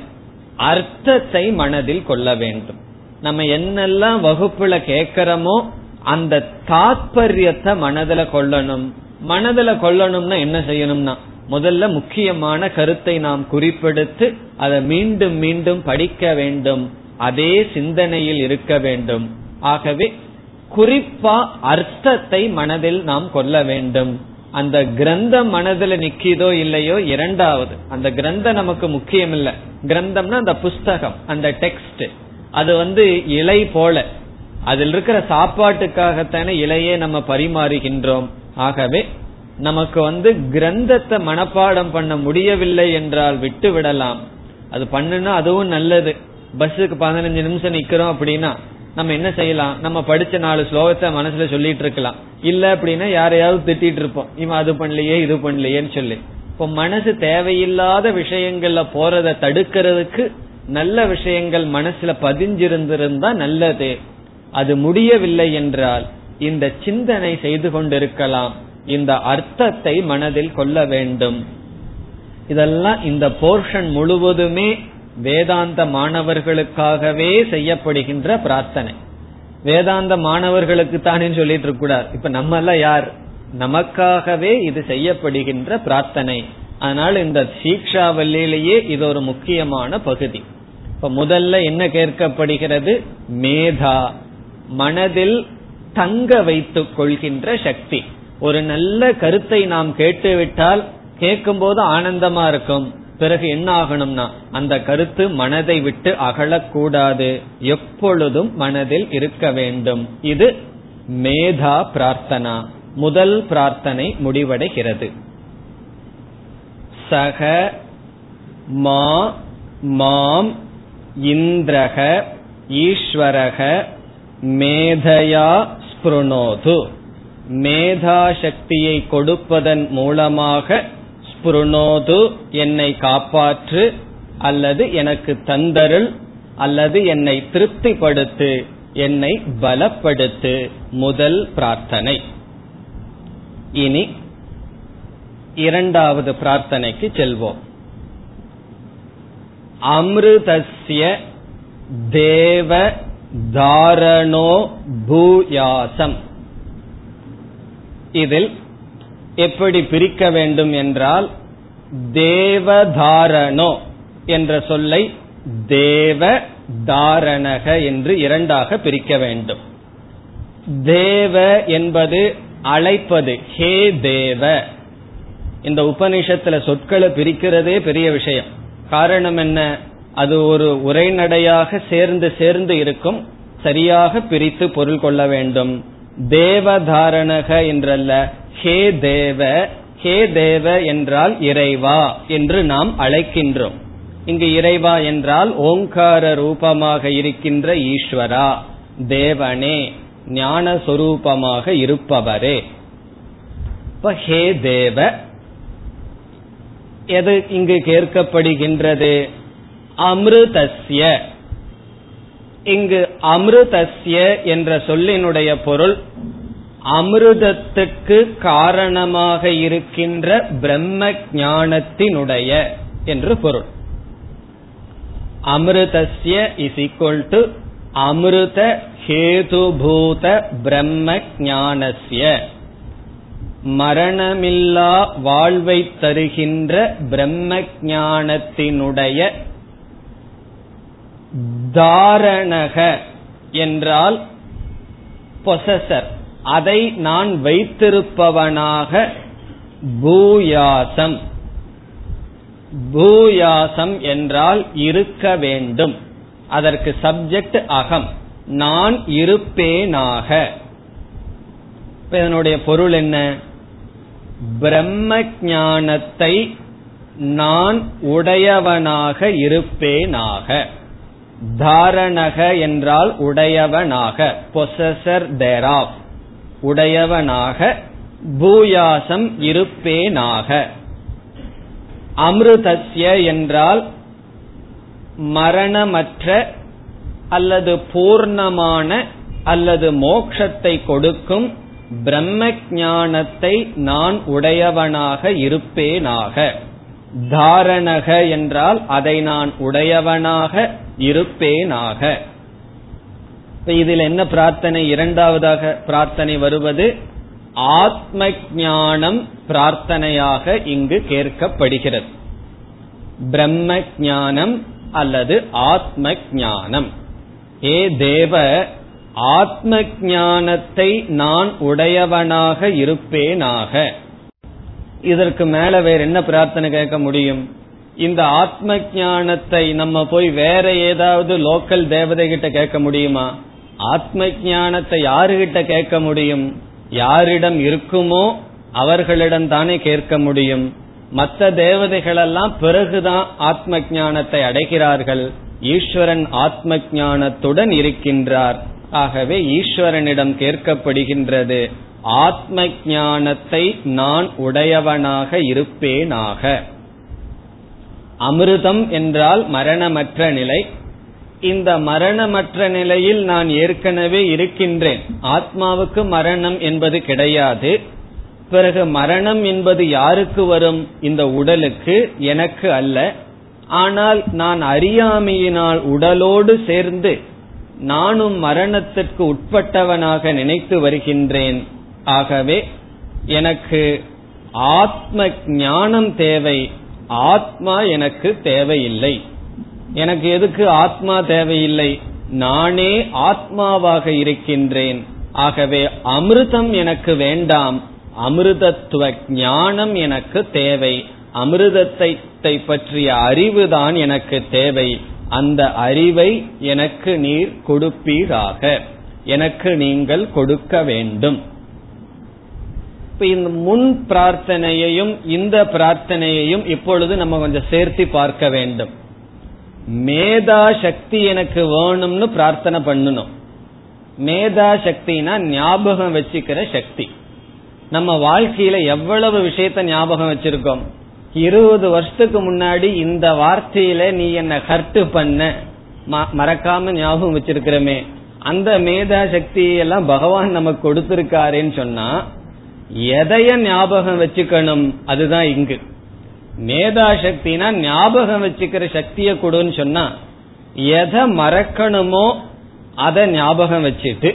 அர்த்தத்தை மனதில் கொள்ள வேண்டும். நம்ம என்னெல்லாம் வகுப்புல கேக்கிறோமோ அந்த தாத்பரியத்தை மனதில் கொள்ளணும். மனதில் கொள்ளணும்னா என்ன செய்யணும்னா முதல்ல முக்கியமான கருத்தை நாம் குறிப்பெடுத்து அதை மீண்டும் மீண்டும் படிக்க வேண்டும். அதே சிந்தனையில் இருக்க வேண்டும். ஆகவே குறிப்பா அர்த்தத்தை மனதில் நாம் கொள்ள வேண்டும். அந்த கிரந்தம் மனதில் நிக்கிதோ இல்லையோ இரண்டாவது அந்த கிரந்தம் நமக்கு முக்கியம் இல்ல கிரந்தம்னா அந்த புஸ்தகம் அந்த டெக்ஸ்ட். அது வந்து இலை போல. அதில் இருக்கிற சாப்பாட்டுக்காகத்தானே இலையே நம்ம பரிமாறுகின்றோம். ஆகவே நமக்கு வந்து கிரந்தத்தை மனப்பாடம் பண்ண முடியவில்லை என்றால் விட்டு விடலாம். அது பண்ணுனா அதுவும் நல்லது. பஸ்ஸுக்கு பதினஞ்சு நிமிஷம் நிக்கிறோம் அப்படின்னா நம்ம என்ன செய்யலாம்? நம்ம படிச்ச நாலு ஸ்லோகத்தை மனசுல சொல்லிட்டு இருக்கலாம். இல்ல அப்படின்னா யாரையாவது திட்டிட்டு இருப்போம். இவன் அது பண்ணலையே இது பண்ணலையேன்னு சொல்லி. இப்போ மனசு தேவையில்லாத விஷயங்கள்ல போறதை தடுக்கிறதுக்கு நல்ல விஷயங்கள் மனசுல பதிஞ்சிருந்திருந்தா நல்லது. அது முடியவில்லை என்றால் இந்த சிந்தனை செய்து கொண்டிருக்கலாம். இந்த அர்த்தத்தை மனதில் கொள்ள வேண்டும். இதெல்லாம் இந்த போர்ஷன் முழுவதுமே வேதாந்த மாணவர்களுக்காகவே செய்யப்படுகின்ற பிரார்த்தனை. வேதாந்த மாணவர்களுக்கு தானே சொல்லிட்டு இருக்க கூடாது இப்ப நம்ம எல்லாம் யார்? நமக்காகவே இது செய்யப்படுகின்ற பிரார்த்தனை. அதனால இந்த சீக்ஷாவல்லியிலேயே இது ஒரு முக்கியமான பகுதி. இப்ப முதல்ல என்ன கேட்கப்படுகிறது? மேதா. மனதில் தங்க வைத்துக் கொள்கின்ற சக்தி. ஒரு நல்ல கருத்தை நாம் கேட்டுவிட்டால் கேட்கும் போது ஆனந்தமா இருக்கும். பிறகு என்ன ஆகணும்னா அந்த கருத்து மனதை விட்டு அகலக்கூடாது. எப்பொழுதும் மனதில் இருக்க வேண்டும். இது மேதா பிரார்த்தனா. முதல் பிரார்த்தனை முடிவடைகிறது. சக மா மாம் இந்திரக ஈஸ்வரக மேதையா ஸ்பிருணோது. மேதா சக்தியை கொடுப்பதன் மூலமாக ஸ்புருணோது என்னை காப்பாற்று அல்லது எனக்கு தந்தருள் அல்லது என்னை திருப்திப்படுத்து என்னை பலப்படுத்து. முதல் பிரார்த்தனை. இனி இரண்டாவது பிரார்த்தனைக்கு செல்வோம். அமிர்தஸ்ய தேவ தாரணோ பூயாசம். இதில் எப்படி பிரிக்க வேண்டும் என்றால் தேவதாரணோ என்ற சொல்லை தேவ தாரணக என்று இரண்டாக பிரிக்க வேண்டும். தேவ என்பது அழைப்பது ஹே தேவ. இந்த உபனிஷத்துல சொற்களை பிரிக்கிறதே பெரிய விஷயம். காரணம் என்ன? அது ஒரு உரைநடையாக சேர்ந்து சேர்ந்து இருக்கும். சரியாக பிரித்து பொருள் கொள்ள வேண்டும். தேவதாரணக என்றல்ல. ஹே தேவ ஹே தேவ என்றால் இறைவா என்று நாம் அழைக்கின்றோம். இங்கு இறைவா என்றால் ஓங்கார ரூபமாக இருக்கின்ற ஈஸ்வரா. தேவனே ஞான சொரூபமாக இருப்பவரே. இப்ப ஹே தேவ எது இங்கு கேட்கப்படுகின்றது? அமிர்தஸ்ய. இங்கு அமிர்தஸ்ய என்ற சொல்லினுடைய பொருள் அமிர்தத்துக்கு காரணமாக இருக்கின்ற பிரம்ம ஞானத்தினுடைய என்று பொருள். அமிர்தஸ்ய இஸ் ஈக்வல் டு அமிர்த ஹேதுபூத பிரம்ம ஞானஸ்ய. மரணமில்லா வாழ்வை தருகின்ற பிரம்ம ஞானத்தினுடைய தாரணக என்றால் பொசசர் அதை நான் வைத்திருப்பவனாக பூயாசம். பூயாசம் என்றால் இருக்க வேண்டும். அதற்கு சப்ஜெக்ட் அகம். நான் இருப்பேனாக. இதனுடைய பொருள் என்ன? பிரம்ம ஞானத்தை நான் உடையவனாக இருப்பேனாக. தாரணக என்றால் உடையவனாக பொசசர் தேராப் உடையவனாக பூயாசம் இருப்பேனாக. அமிர்தஸ்ய என்றால் மரணமற்ற அல்லது பூர்ணமான அல்லது மோக்ஷத்தை கொடுக்கும் பிரம்ம ஞானத்தை நான் உடையவனாக இருப்பேனாக. தாரணக என்றால் அதை நான் உடையவனாக இருப்பேனாக. இதில் என்ன பிரார்த்தனை? இரண்டாவதாக பிரார்த்தனை வருவது ஆத்ம ஞானம் பிரார்த்தனையாக இங்கு கேட்கப்படுகிறது. பிரம்ம ஞானம் அல்லது ஆத்ம ஞானம் ஏ தேவ ஆத்ம ஞானத்தை நான் உடையவனாக இருப்பேனாக. இதற்கு மேல வேற என்ன பிரார்த்தனை கேட்க முடியும்? இந்த ஆத்ம ஞானத்தை நம்ம போய் வேற ஏதாவது லோக்கல் தேவதை கிட்ட கேட்க முடியுமா? ஆத்ம ஞானத்தை யாருகிட்ட கேட்க முடியும்? யாரிடம் இருக்குமோ அவர்களிடம் தானே கேட்க முடியும். மற்ற தேவதைகளெல்லாம் பிறகுதான் ஆத்ம ஞானத்தை அடைகிறார்கள். ஈஸ்வரன் ஆத்ம ஞானத்துடன் இருக்கின்றார். ஆகவே ஈஸ்வரனிடம் கேட்கப்படுகின்றது ஆத்ம ஞானத்தை நான் உடையவனாக இருப்பேனாக. அமிர்தம் என்றால் மரணமற்ற நிலை. இந்த மரணமற்ற நிலையில் நான் ஏற்கனவே இருக்கின்றேன். ஆத்மாவுக்கு மரணம் என்பது கிடையாது. பிறகு மரணம் என்பது யாருக்கு வரும்? இந்த உடலுக்கு எனக்கு அல்ல. ஆனால் நான் அறியாமையினால் உடலோடு சேர்ந்து நானும் மரணத்திற்கு உட்பட்டவனாக நினைத்து வருகின்றேன். ஆகவே எனக்கு ஆத்ம ஞானம் தேவை. ஆத்மா எனக்கு தேவையில்லை. எனக்கு எதுக்கு ஆத்மா தேவையில்லை? நானே ஆத்மாவாக இருக்கின்றேன். ஆகவே அமிர்தம் எனக்கு வேண்டாம். அமிர்தத்துவ ஞானம் எனக்கு தேவை. அமிர்தத்தை பற்றிய அறிவுதான் எனக்கு தேவை. அந்த அறிவை எனக்கு நீர் கொடுப்பீராக. எனக்கு நீங்கள் கொடுக்க வேண்டும். இப்ப இந்த முன் பிரார்த்தனையையும் இந்த பிரார்த்தனையையும் இப்பொழுது நம்ம கொஞ்சம் சேர்த்து பார்க்க வேண்டும். மேதா சக்தி எனக்கு வேணும்னு பிரார்த்தனை பண்ணணும். மேதா சக்தினா ஞாபகம் வச்சுக்கிற சக்தி. நம்ம வாழ்க்கையில எவ்வளவு விஷயத்த ஞாபகம் வச்சிருக்கோம்? இருபது வருஷத்துக்கு முன்னாடி இந்த வார்த்தையில நீ என்ன ஹர்ட் பண்ண. மறக்காம ஞாபகம் வச்சிருக்கிறமே. அந்த மேதா சக்தியை எல்லாம் பகவான் நமக்கு கொடுத்திருக்காருன்னு சொன்னா எதைய ஞாபகம் வச்சுக்கணும்? அதுதான் இங்கு. மேதா சக்தினா ஞாபகம் வச்சுக்கிற சக்தியை கொடுன்னு சொன்னா எதை மறக்கணுமோ அதை ஞாபகம் வச்சுட்டு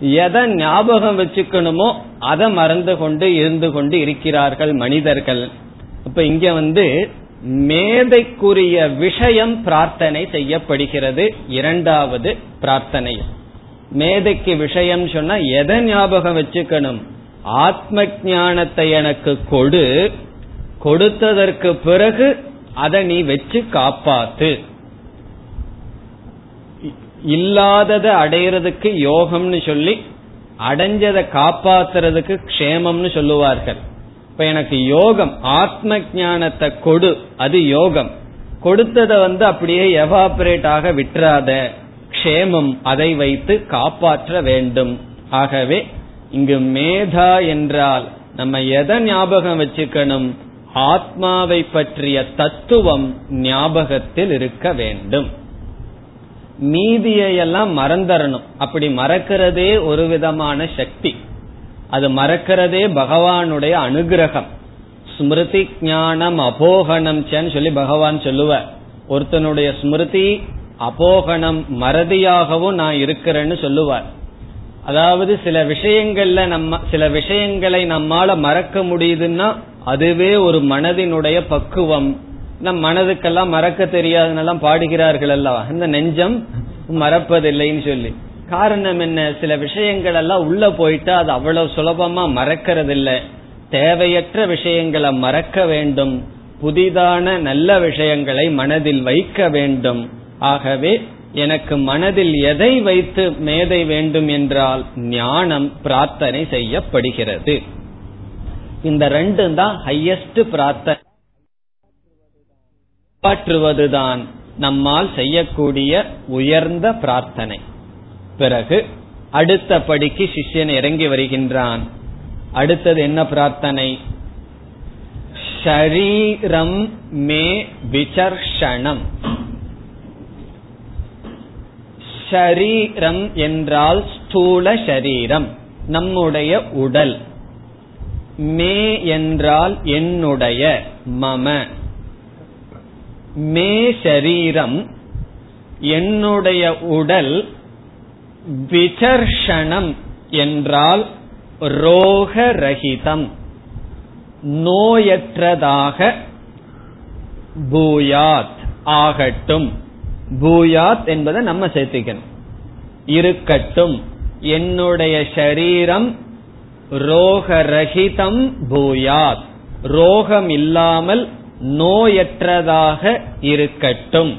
எதை ஞாபகம் வச்சுக்கணுமோ அதை மறந்து கொண்டு இருந்து கொண்டு இருக்கிறார்கள் மனிதர்கள். இப்ப இங்க வந்து மேதைக்குரிய விஷயம் பிரார்த்தனை செய்யப்படுகிறது. இரண்டாவது பிரார்த்தனை. மேதைக்கு விஷயம் சொன்னா எதை ஞாபகம் வச்சுக்கணும்? ஆத்ம ஞானத்தை எனக்கு கொடு. கொடுத்ததற்கு பிறகு அதை நீ வச்சு காப்பாத்து. இல்லாததை அடையிறதுக்கு யோகம்னு சொல்லி அடைஞ்சதை காப்பாத்துறதுக்கு க்ஷேமம்னு சொல்லுவார்கள். இப்ப எனக்கு யோகம் ஆத்ம ஞானத்தை கொடு அது யோகம். கொடுத்ததை வந்து அப்படியே எவாபரேட் ஆக விட்டுறாத க்ஷேமம் அதை வைத்து காப்பாற்ற வேண்டும். ஆகவே இங்கு மேதா என்றால் நம்ம எதை ஞாபகம் வச்சுக்கணும்? ஆத்மாவை பற்றிய தத்துவம் ஞாபகத்தில் இருக்க வேண்டும். மீதியையெல்லாம் மறந்தரணும் அப்படி மறக்கிறதே ஒரு விதமான சக்தி. அது மறக்கிறதே பகவானுடைய அனுகிரகம். ஸ்மிருதி ஞானம் அபோகணம் சொல்லி பகவான் சொல்லுவார். ஒருத்தனுடைய ஸ்மிருதி அபோகணம் மறதியாகவும் நான் இருக்கிறேன்னு சொல்லுவார். அதாவது சில விஷயங்கள்ல நம்ம சில விஷயங்களை நம்மால மறக்க முடியுதுன்னா அதுவே ஒரு மனதினுடைய பக்குவம். நம் மனதுக்கெல்லாம் மறக்க தெரியாதுன்னெல்லாம் பாடுகிறார்கள் அல்லவா இந்த நெஞ்சம் மறப்பதில்லைன்னு சொல்லி. காரணம் என்ன? சில விஷயங்கள் எல்லாம் உள்ள போயிட்டா அது அவ்வளவு சுலபமா மறக்கிறது தேவையற்ற விஷயங்களை மறக்க வேண்டும். புதிதான நல்ல விஷயங்களை மனதில் வைக்க வேண்டும். ஆகவே எனக்கு மனதில் எதை வைத்து மேதை வேண்டும் என்றால் ஞானம் பிரார்த்தனை செய்யப்படுகிறது. இந்த ரெண்டும் தான் ஹையஸ்ட் பிரார்த்தனை. காப்பாற்றுவதுதான் நம்மால் செய்யக்கூடிய உயர்ந்த பிரார்த்தனை. பிறகு அடுத்த படிக்கு சிஷ்யன் இறங்கி வருகின்றான். அடுத்தது என்ன பிரார்த்தனை? ஷரீரம் மே விசர்ஷணம் ஷரீரம் என்றால் ஸ்தூல ஷரீரம் நம்முடைய உடல். மே என்றால் என்னுடைய மம. மே ஷரீரம் என்னுடைய உடல் விசர்ஷனம் என்றால் ரோகரகிதம். நோயற்றதாக பூயாத் ஆகட்டும். பூயாத் என்பதை நம்ம சேர்த்துக்கணும். இருக்கட்டும். என்னுடைய சரீரம் ரோகரகிதம் பூயாத். ரோகம் இல்லாமல் நோயற்றதாக இருக்கட்டும்.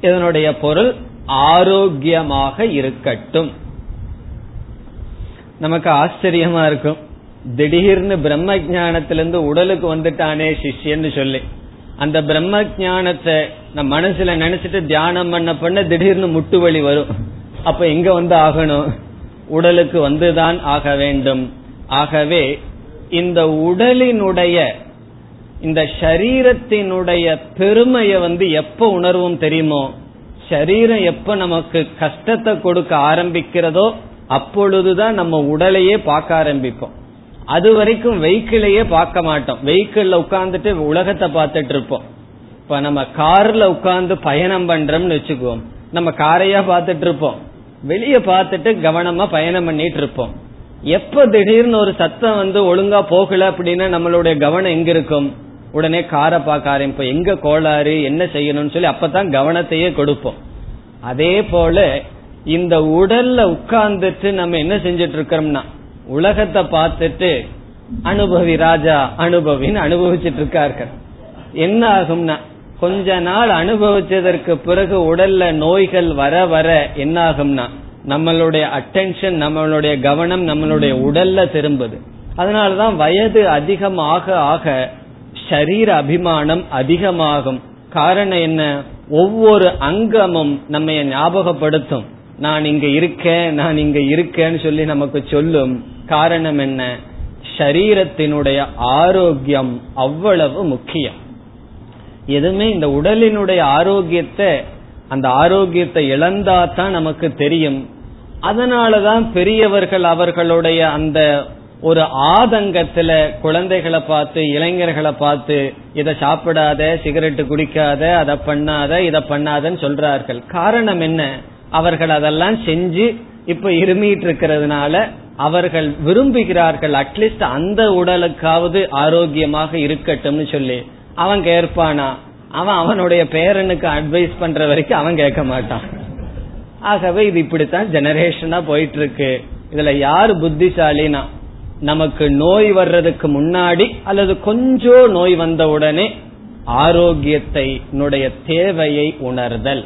இதனுடைய பொருள் ஆரோக்கியமாக இருக்கட்டும். நமக்கு ஆச்சரியமா இருக்கும். திடீர்னு பிரம்ம ஜானத்திலிருந்து உடலுக்கு வந்துட்டானே சிஷ்யன்னு சொல்லி. அந்த பிரம்ம ஜானத்தை நம்ம மனசுல நினைச்சிட்டு தியானம் பண்ண பண்ண திடீர்னு முட்டு வலி வரும். அப்ப எங்க வந்து ஆகணும்? உடலுக்கு வந்துதான் ஆக வேண்டும். ஆகவே இந்த உடலினுடைய இந்த சரீரத்தினுடைய பெருமையை வந்து எப்ப உணர்வும் தெரியுமோ? சரீரம் எப்ப நமக்கு கஷ்டத்தை கொடுக்க ஆரம்பிக்கிறதோ அப்பொழுதுதான் நம்ம உடலையே பார்க்க ஆரம்பிப்போம். அது வரைக்கும் வெஹிக்கிளையே பார்க்க மாட்டோம். வெஹிக்கிள்ல உட்கார்ந்துட்டு உலகத்தை பார்த்துட்டு இருப்போம். இப்ப நம்ம கார்ல உட்கார்ந்து பயணம் பண்றோம்னு வச்சுக்குவோம். நம்ம காரையா பார்த்துட்டு இருப்போம். வெளிய பார்த்துட்டு கவனமா பயணம் பண்ணிட்டு இருப்போம். எப்ப திடீர்னு ஒரு சத்தம் வந்து ஒழுங்கா போகல அப்படின்னா நம்மளுடைய கவனம் எங்க இருக்கும்? உடனே காரை பார்க்க ஆரம்பிப்போம் எங்க கோளாறு என்ன செய்யணும்னு சொல்லி அப்பதான் கவனத்தையே கொடுப்போம். அதே போல இந்த உடல்ல உட்கார்ந்துட்டு நம்ம என்ன செஞ்சிட்டு இருக்கிறோம்னா உலகத்தை பார்த்துட்டு அனுபவி ராஜா அனுபவின்னு அனுபவிச்சுட்டு இருக்கார்கள் என்ன ஆகும்னா கொஞ்ச நாள் அனுபவிச்சதற்கு பிறகு உடல்ல நோய்கள் வர வர என்ன ஆகும்னா நம்மளுடைய அட்டென்ஷன் நம்மளுடைய கவனம் நம்மளுடைய உடல்ல திரும்புது. அதனாலதான் வயது அதிகம் ஆக ஆக சரீர அபிமானம் அதிகமாகும். காரணம் என்ன? ஒவ்வொரு அங்கமும் நம்ம ஞாபகப்படுத்தும். நான் இங்க இருக்கேன் நான் இங்க இருக்கேன்னு சொல்லி நமக்கு சொல்லும். காரணம் என்ன? சரீரத்தினுடைய ஆரோக்கியம் அவ்வளவு முக்கியம். எதுவுமே இந்த உடலினுடைய ஆரோக்கியத்தை அந்த ஆரோக்கியத்தை இழந்தா தான் நமக்கு தெரியும். அதனாலதான் பெரியவர்கள் அவர்களுடைய அந்த ஒரு ஆதங்கத்துல குழந்தைகளை பார்த்து இளைஞர்களை பார்த்து இதை சாப்பிடாத சிகரெட்டு குடிக்காத அதை பண்ணாத இதை பண்ணாதன்னு சொல்றார்கள். காரணம் என்ன? அவர்கள் அதெல்லாம் செஞ்சு இப்ப இருமிட்டு இருக்கிறதுனால அவர்கள் விரும்புகிறார்கள் அட்லீஸ்ட் அந்த உடலுக்காவது ஆரோக்கியமாக இருக்கட்டும்னு சொல்லி. அவன் கேட்பானா? அவன் அவனுடைய பேரனுக்கு அட்வைஸ் பண்ற வரைக்கும் அவன் கேட்க மாட்டான். ஆகவே இது இப்படித்தான் ஜெனரேஷனா போயிட்டு இருக்கு. இதுல யாரு புத்திசாலினா? நமக்கு நோய் வர்றதுக்கு முன்னாடி அல்லது கொஞ்சம் நோய் வந்த உடனே ஆரோக்கியத்தை தேவையை உணர்தல்.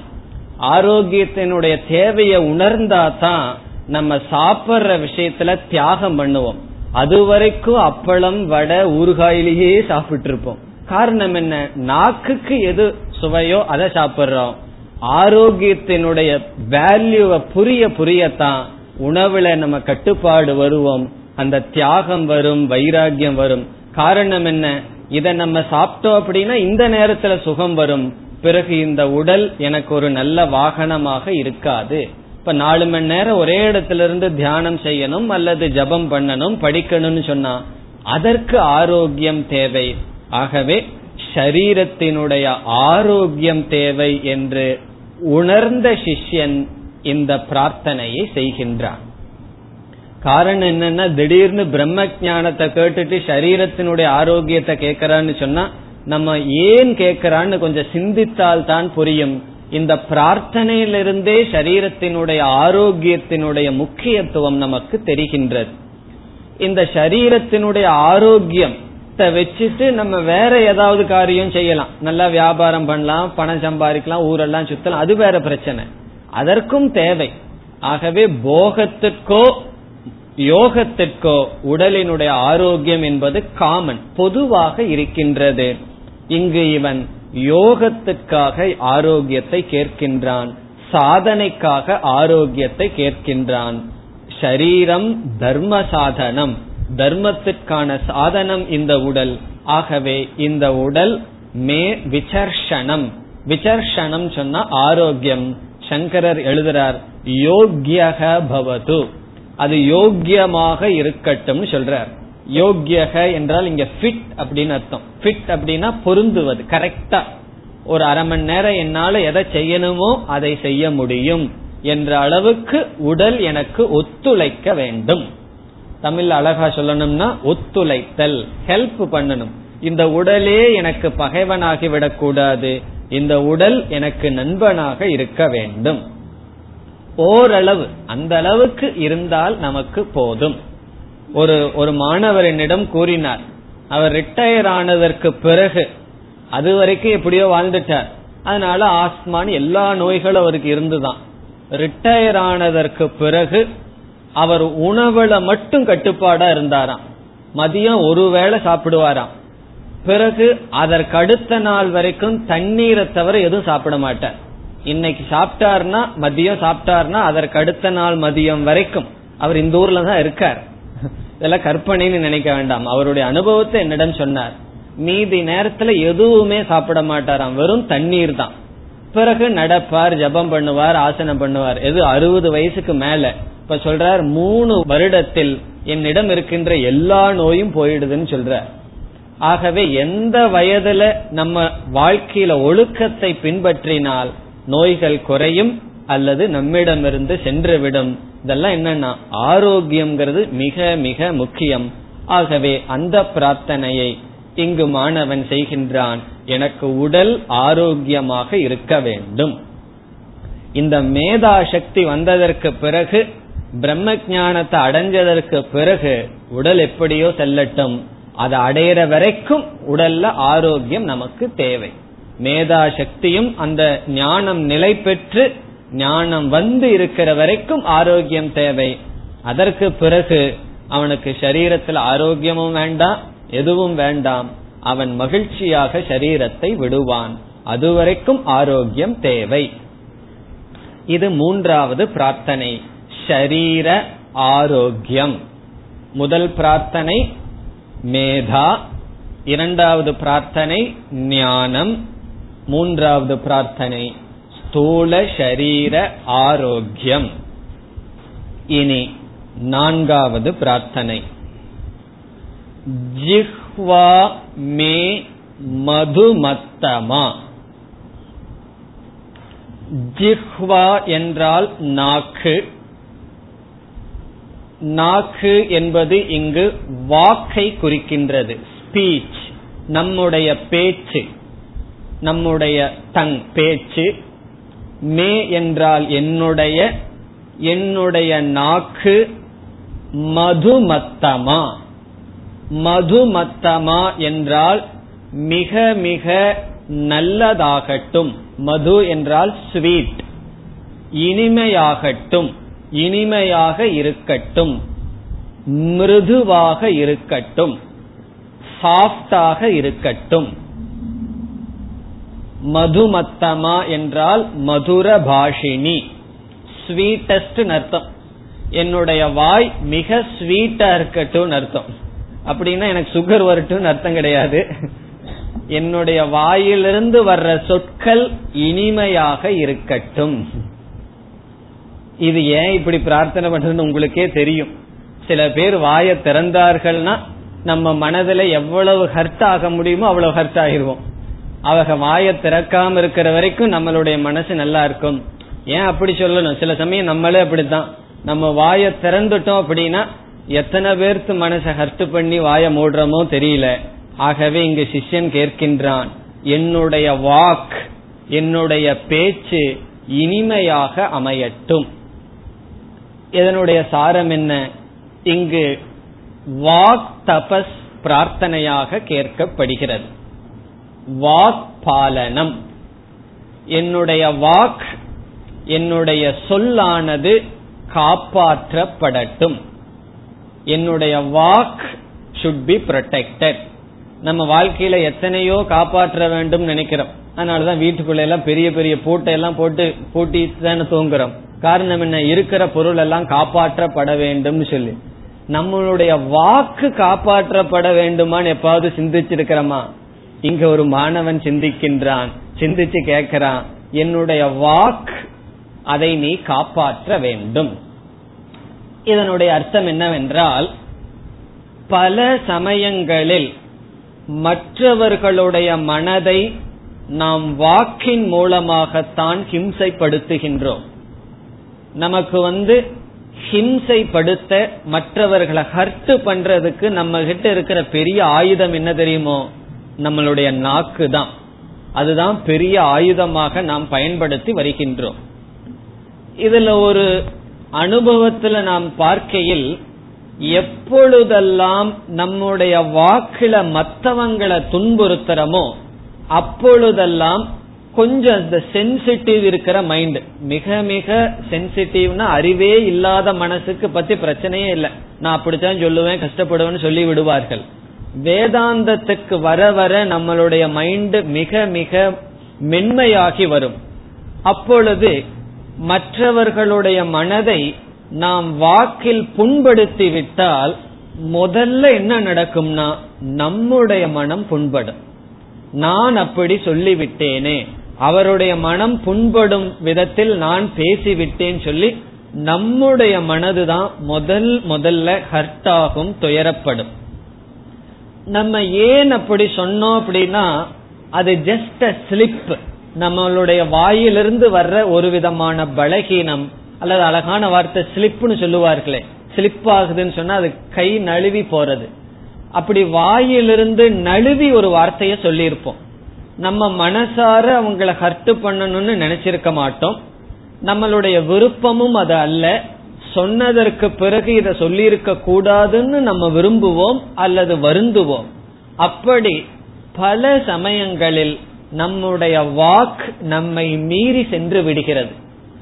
ஆரோக்கியத்தினுடைய தேவையை உணர்ந்தா தான் நம்ம சாப்பிடுற விஷயத்துல தியாகம் பண்ணுவோம். அது வரைக்கும் அப்பளம் வடை ஊறுகாயிலேயே சாப்பிட்டு இருப்போம் காரணம் என்ன? நாக்குக்கு எது சுவையோ அதை சாப்பிடுறோம். ஆரோக்கியத்தினுடைய வேல்யூவை புரிய புரியத்தான் உணவுல நம்ம கட்டுப்பாடு வருவோம். அந்த தியாகம் வரும் வைராகியம் வரும். காரணம் என்ன? இதை நம்ம சாப்பிட்டோம் அப்படின்னா இந்த நேரத்துல சுகம் வரும். பிறகு இந்த உடல் எனக்கு ஒரு நல்ல வாகனமாக இருக்காது. இப்ப நாலு மணி நேரம் ஒரே இடத்துல இருந்து தியானம் செய்யணும் அல்லது ஜபம் பண்ணணும் படிக்கணும்னு சொன்னா அதற்கு ஆரோக்கியம் தேவை. ஆகவே ஷரீரத்தினுடைய ஆரோக்கியம் தேவை என்று உணர்ந்த சிஷ்யன் இந்த பிரார்த்தனையை செய்கின்றான். காரணம் என்னன்னா திடீர்னு பிரம்ம ஜானத்தை கேட்டுட்டு சரீரத்தினுடைய ஆரோக்கியத்தை கேட்கறான்னு சொன்னா நம்ம ஏன் கேட்கறான்னு கொஞ்சம் சிந்தித்தால் தான் புரியும். இந்த பிரார்த்தனையிலிருந்தே சரீரத்தினுடைய ஆரோக்கியத்தினுடைய முக்கியத்துவம் நமக்கு தெரிகின்றது. இந்த சரீரத்தினுடைய ஆரோக்கியம் வச்சுட்டு நம்ம வேற ஏதாவது காரியம் செய்யலாம். நல்லா வியாபாரம் பண்ணலாம் பணம் சம்பாதிக்கலாம் ஊரெல்லாம் சுத்தலாம். அது வேற பிரச்சனை. அதற்கும் தேவை. ஆகவே போகத்துக்கோ யோகத்திற்கோ உடலினுடைய ஆரோக்கியம் என்பது காமன் பொதுவாக இருக்கின்றது. இங்கு இவன் யோகத்துக்காக ஆரோக்கியத்தை கேட்கின்றான் சாதனைக்காக ஆரோக்கியத்தை கேட்கின்றான். ஷரீரம் தர்ம சாதனம் தர்மத்திற்கான சாதனம் இந்த உடல். ஆகவே இந்த உடல் மே விசர்ஷனம். விசர்ஷனம் சொன்னா ஆரோக்கியம். சங்கரர் எழுதுறார் யோக்யக பவது. அது யோக்கியமாக இருக்கட்டும் சொல்றார். யோக்கியக என்றால் இங்க ஃபிட் அப்படின்னு அர்த்தம். ஃபிட் அப்படின்னா பொருந்துவது கரெக்டா ஒரு அரை மணி நேரம் என்னால எதை செய்யணுமோ அதை செய்ய முடியும் என்ற அளவுக்கு உடல் எனக்கு ஒத்துழைக்க வேண்டும். தமிழ் அழகா சொல்லணும்னா ஒத்துழைத்தல் ஹெல்ப் பண்ணணும். இந்த உடலே எனக்கு பகைவனாகி விடக்கூடாது இந்த உடல் எனக்கு நண்பனாக இருக்க வேண்டும். ஓரளவு அந்த அளவுக்கு இருந்தால் நமக்கு போதும். ஒரு ஒரு மாணவர் என்னிடம் கூறினார் அவர் ரிட்டையர் ஆனதற்கு பிறகு அது வரைக்கும் எப்படியோ வாழ்ந்துட்டார். அதனால ஆஸ்மான் எல்லா நோய்களும் அவருக்கு இருந்துதான். ரிட்டையர் ஆனதற்கு பிறகு அவர் உணவுல மட்டும் கட்டுப்பாடா இருந்தாராம். மதியம் ஒருவேளை சாப்பிடுவாராம். பிறகு அதற்கு அடுத்த நாள் வரைக்கும் தண்ணீரை தவிர எதுவும் சாப்பிட மாட்டார். இன்னைக்கு சாப்பிட்டாருன்னா மதியம் சாப்பிட்டாருன்னா அதற்கு அடுத்த நாள் மதியம் வரைக்கும் அவர் இந்த ஊர்ல தான் இருக்கார். இதெல்லாம் கற்பனைன்னு நினைக்க வேண்டாம். அவருடைய அனுபவத்தை என்னிடம் சொன்னார். மீதி நேரத்துல எதுவுமே சாப்பிட மாட்டாராம். வெறும் தண்ணீர் தான். பிறகு நடப்பார் ஜபம் பண்ணுவார் ஆசனம் பண்ணுவார். எது அறுபது வயசுக்கு மேல. இப்ப சொல்றார் மூணு வருடத்தில் என்னிடம் இருக்கின்ற எல்லா நோயும் போயிடுதுன்னு சொல்றார். ஆகவே எந்த வயதுல நம்ம வாழ்க்கையில ஒழுக்கத்தை பின்பற்றினால் நோய்கள் குறையும் அல்லது நம்மிடமிருந்து சென்றுவிடும். இதெல்லாம் என்னன்னா ஆரோக்கியம்ங்கிறது மிக மிக முக்கியம். ஆகவே அந்த பிரார்த்தனையை இங்கு மாணவன் செய்கின்றான். எனக்கு உடல் ஆரோக்கியமாக இருக்க வேண்டும். இந்த மேதா சக்தி வந்ததற்கு பிறகு பிரம்ம ஜானத்தை அடைஞ்சதற்கு பிறகு உடல் எப்படியோ செல்லட்டும். அதை அடையிற வரைக்கும் உடல்ல ஆரோக்கியம் நமக்கு தேவை. மேதா சக்தியும் அந்த ஞானம் நிலை பெற்று ஞானம் வந்து இருக்கிற வரைக்கும் ஆரோக்கியம் தேவை. அதற்கு பிறகு அவனுக்கு சரீரத்தில் ஆரோக்கியமும் வேண்டாம் எதுவும் வேண்டாம். அவன் மகிழ்ச்சியாக சரீரத்தை விடுவான். அதுவரைக்கும் ஆரோக்கியம் தேவை. இது மூன்றாவது பிரார்த்தனை. ஷரீர ஆரோக்கியம். முதல் பிரார்த்தனை மேதா. இரண்டாவது பிரார்த்தனை ஞானம். மூன்றாவது பிரார்த்தனை ஸ்தூல ஷரீர ஆரோக்கியம். இனி நான்காவது பிரார்த்தனை. ஜிஹ்வா மே மதுமத்தமா. ஜிஹ்வா என்றால் நாக்கு. நாக்கு என்பது இங்கு வாக்கை குறிக்கின்றது ஸ்பீச் நம்முடைய பேச்சு. நம்முடைய தங் பேச்சு. மே என்றால் என்னுடைய என்னுடைய நாக்கு மதுமத்தமா? மதுமத்தமா என்றால் மிக மிக நல்லதாகட்டும். மது என்றால் ஸ்வீட். இனிமையாகட்டும். இனிமையாக இருக்கட்டும். மிருதுவாக இருக்கட்டும். சாஃப்டாக இருக்கட்டும். மதுமத்தமா என்றால் மதுர பாஷினி. ஸ்வீட்டஸ்ட் அர்த்தம். என்னுடைய வாய் மிக ஸ்வீட்டா இருக்கட்டும் அர்த்தம். அப்படின்னா எனக்கு சுகர் வரட்டும் அர்த்தம் கிடையாது. என்னுடைய வாயிலிருந்து வர்ற சொற்கள் இனிமையாக இருக்கட்டும். இது ஏன் இப்படி பிரார்த்தனை பண்றதுன்னு உங்களுக்கே தெரியும். சில பேர் வாய திறந்தார்கள்னா நம்ம மனதுல எவ்வளவு ஹர்ட் ஆக முடியுமோ அவ்வளவு ஹர்ட் ஆகிருவோம். அவக வாய திறக்காம இருக்கிற வரைக்கும் நம்மளுடைய மனசு நல்லா இருக்கும். ஏன் அப்படி சொல்லணும்? சில சமயம் நம்மளே அப்படித்தான். நம்ம வாய திறந்துட்டோம் அப்படின்னா எத்தனை பேர்த்து மனசை ஹர்ட் பண்ணி வாய மூடுறோமோ தெரியல. ஆகவே இங்கு சிஷ்யன் கேட்கின்றான் என்னுடைய வாக் என்னுடைய பேச்சு இனிமையாக அமையட்டும். இதனுடைய சாரம் என்ன? இங்கு வாக் தபஸ் பிரார்த்தனையாக கேட்கப்படுகிறது. வாக் பாலனம் என்னுடைய வாக் என்னுடைய சொல்லானது காப்பாற்றப்படட்டும். என்னுடைய வாக் சுட் பி ப்ரொடெக்டட் நம்ம வாழ்க்கையில எத்தனையோ காப்பாற்ற வேண்டும் நினைக்கிறோம். அதனாலதான் வீட்டுக்குள்ள எல்லாம் பெரிய பெரிய பூட்டை எல்லாம் போட்டு பூட்டி தானே தூங்குறோம். காரணம் என்ன? இருக்கிற பொருள் எல்லாம் காப்பாற்றப்பட வேண்டும் சொல்லி. நம்மளுடைய வாக்கு காப்பாற்றப்பட வேண்டுமான்னு எப்பாவது சிந்திச்சிருக்கிறோமா? இங்க ஒரு மாணவன் சிந்திக்கின்றான் சிந்திச்சு கேட்கிறான் என்னுடைய வாக் அதை நீ காப்பாற்ற வேண்டும். இதனுடைய அர்த்தம் என்னவென்றால் பல சமயங்களில் மற்றவர்களுடைய மனதை நாம் வாக்கின் மூலமாகத்தான் ஹிம்சைப்படுத்துகின்றோம். நமக்கு வந்து ஹிம்சைப்படுத்த மற்றவர்களை ஹர்ட் பண்றதுக்கு நம்ம கிட்ட இருக்கிற பெரிய ஆயுதம் என்ன தெரியுமோ? நம்மளுடைய நாக்கு தான். அதுதான் பெரிய ஆயுதமாக நாம் பயன்படுத்தி வருகின்றோம். இதுல ஒரு அனுபவத்துல நாம் பார்க்கையில் எப்பொழுதெல்லாம் நம்முடைய வாக்குல மத்தவங்களை துன்புறுத்துறமோ அப்பொழுதெல்லாம் கொஞ்சம் இந்த சென்சிட்டிவ் இருக்கிற மைண்ட் மிக மிக சென்சிட்டிவ்னா அறிவே இல்லாத மனசுக்கு பத்தி பிரச்சனையே இல்லை. நான் அப்படித்தான் சொல்லுவேன் கஷ்டப்படுவேன்னு சொல்லி விடுவார்கள். வேதாந்தத்துக்கு வர வர நம்மளுடைய மைண்ட் மிக மிக மென்மையாகி வரும். அப்பொழுது மற்றவர்களுடைய மனதை நாம் வாக்கில் புண்படுத்தி விட்டால் முதல்ல என்ன நடக்கும்னா நம்முடைய மனம் புண்படும். நான் அப்படி சொல்லிவிட்டேனே அவருடைய மனம் புண்படும் விதத்தில் நான் பேசிவிட்டேன் சொல்லி நம்முடைய மனதுதான் முதல் முதல்ல ஹர்ட் ஆகும் துயரப்படும். நம்ம ஏன் அப்படி சொன்னோம் அப்படின்னா அது ஜஸ்ட் அ ஸ்லிப் நம்மளுடைய வாயிலிருந்து வர்ற ஒரு விதமான பலகீனம் அல்லது அழகான வார்த்தை ஸ்லிப்னு சொல்லுவார்களே. ஸ்லிப் ஆகுதுன்னு சொன்னா அது கை நழுவி போறது. அப்படி வாயிலிருந்து நழுவி ஒரு வார்த்தைய சொல்லியிருப்போம். நம்ம மனசார அவங்கள ஹர்ட் பண்ணணும்னு நினைச்சிருக்க மாட்டோம். நம்மளுடைய விருப்பமும் அது அல்ல. சொன்னதற்கு பிறகு இதை சொல்லியிருக்க கூடாதுன்னு நம்ம விரும்புவோம் அல்லது வருந்துவோம். அப்படி பல சமயங்களில் நம்முடைய வாக் நம்மை மீறி சென்று விடுகிறது.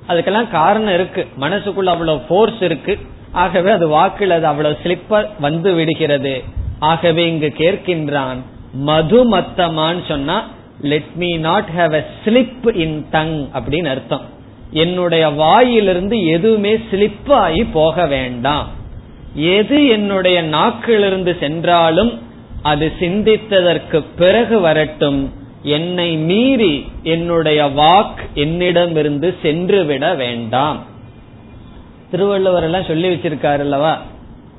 அதுக்கெல்லாம் காரணம் இருக்கு. மனசுக்குள்ள அவ்வளவு போர்ஸ் இருக்கு. ஆகவே அது வாக்கில் அது அவ்வளவு ஸ்லிப்பர் வந்து விடுகிறது. ஆகவே இங்கு கேட்கின்றான் மது மத்தமான்னு சொன்னா let me not have a slip in tongue அப்படின்னு அர்த்தம். என்னுடைய வாயிலிருந்து எதுவுமே ஸ்லிப் ஆகி போக வேண்டாம். எது என்னுடைய நாக்கிலிருந்து சென்றாலும் அது சிந்தித்ததற்கு பிறகு வரட்டும். என்னை மீறி என்னுடைய வாக் என்னிடமிருந்து சென்று விட வேண்டாம். திருவள்ளுவர் எல்லாம் சொல்லி வச்சிருக்காரு அல்லவா?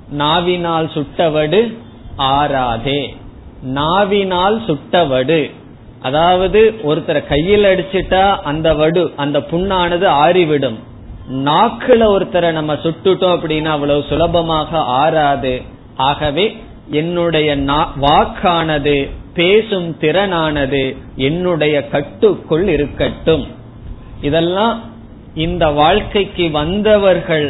நாவினால் சுட்டவடு ஆறாதே. நாவினால் சுட்டவடு. அதாவது ஒருத்தரை கையில் அடிச்சிட்டா அந்த வடு அந்த புண்ணானது ஆறிவிடும். நாக்குல ஒருத்தரை நம்ம சுட்டுட்டோம் அப்படின்னா அவ்வளவு சுலபமாக ஆறாது. ஆகவே என்னுடைய வாக்கானது பேசும் திறனானது என்னுடைய கட்டுக்குள் இருக்கட்டும். இதெல்லாம் இந்த வாழ்க்கைக்கு வந்தவர்கள்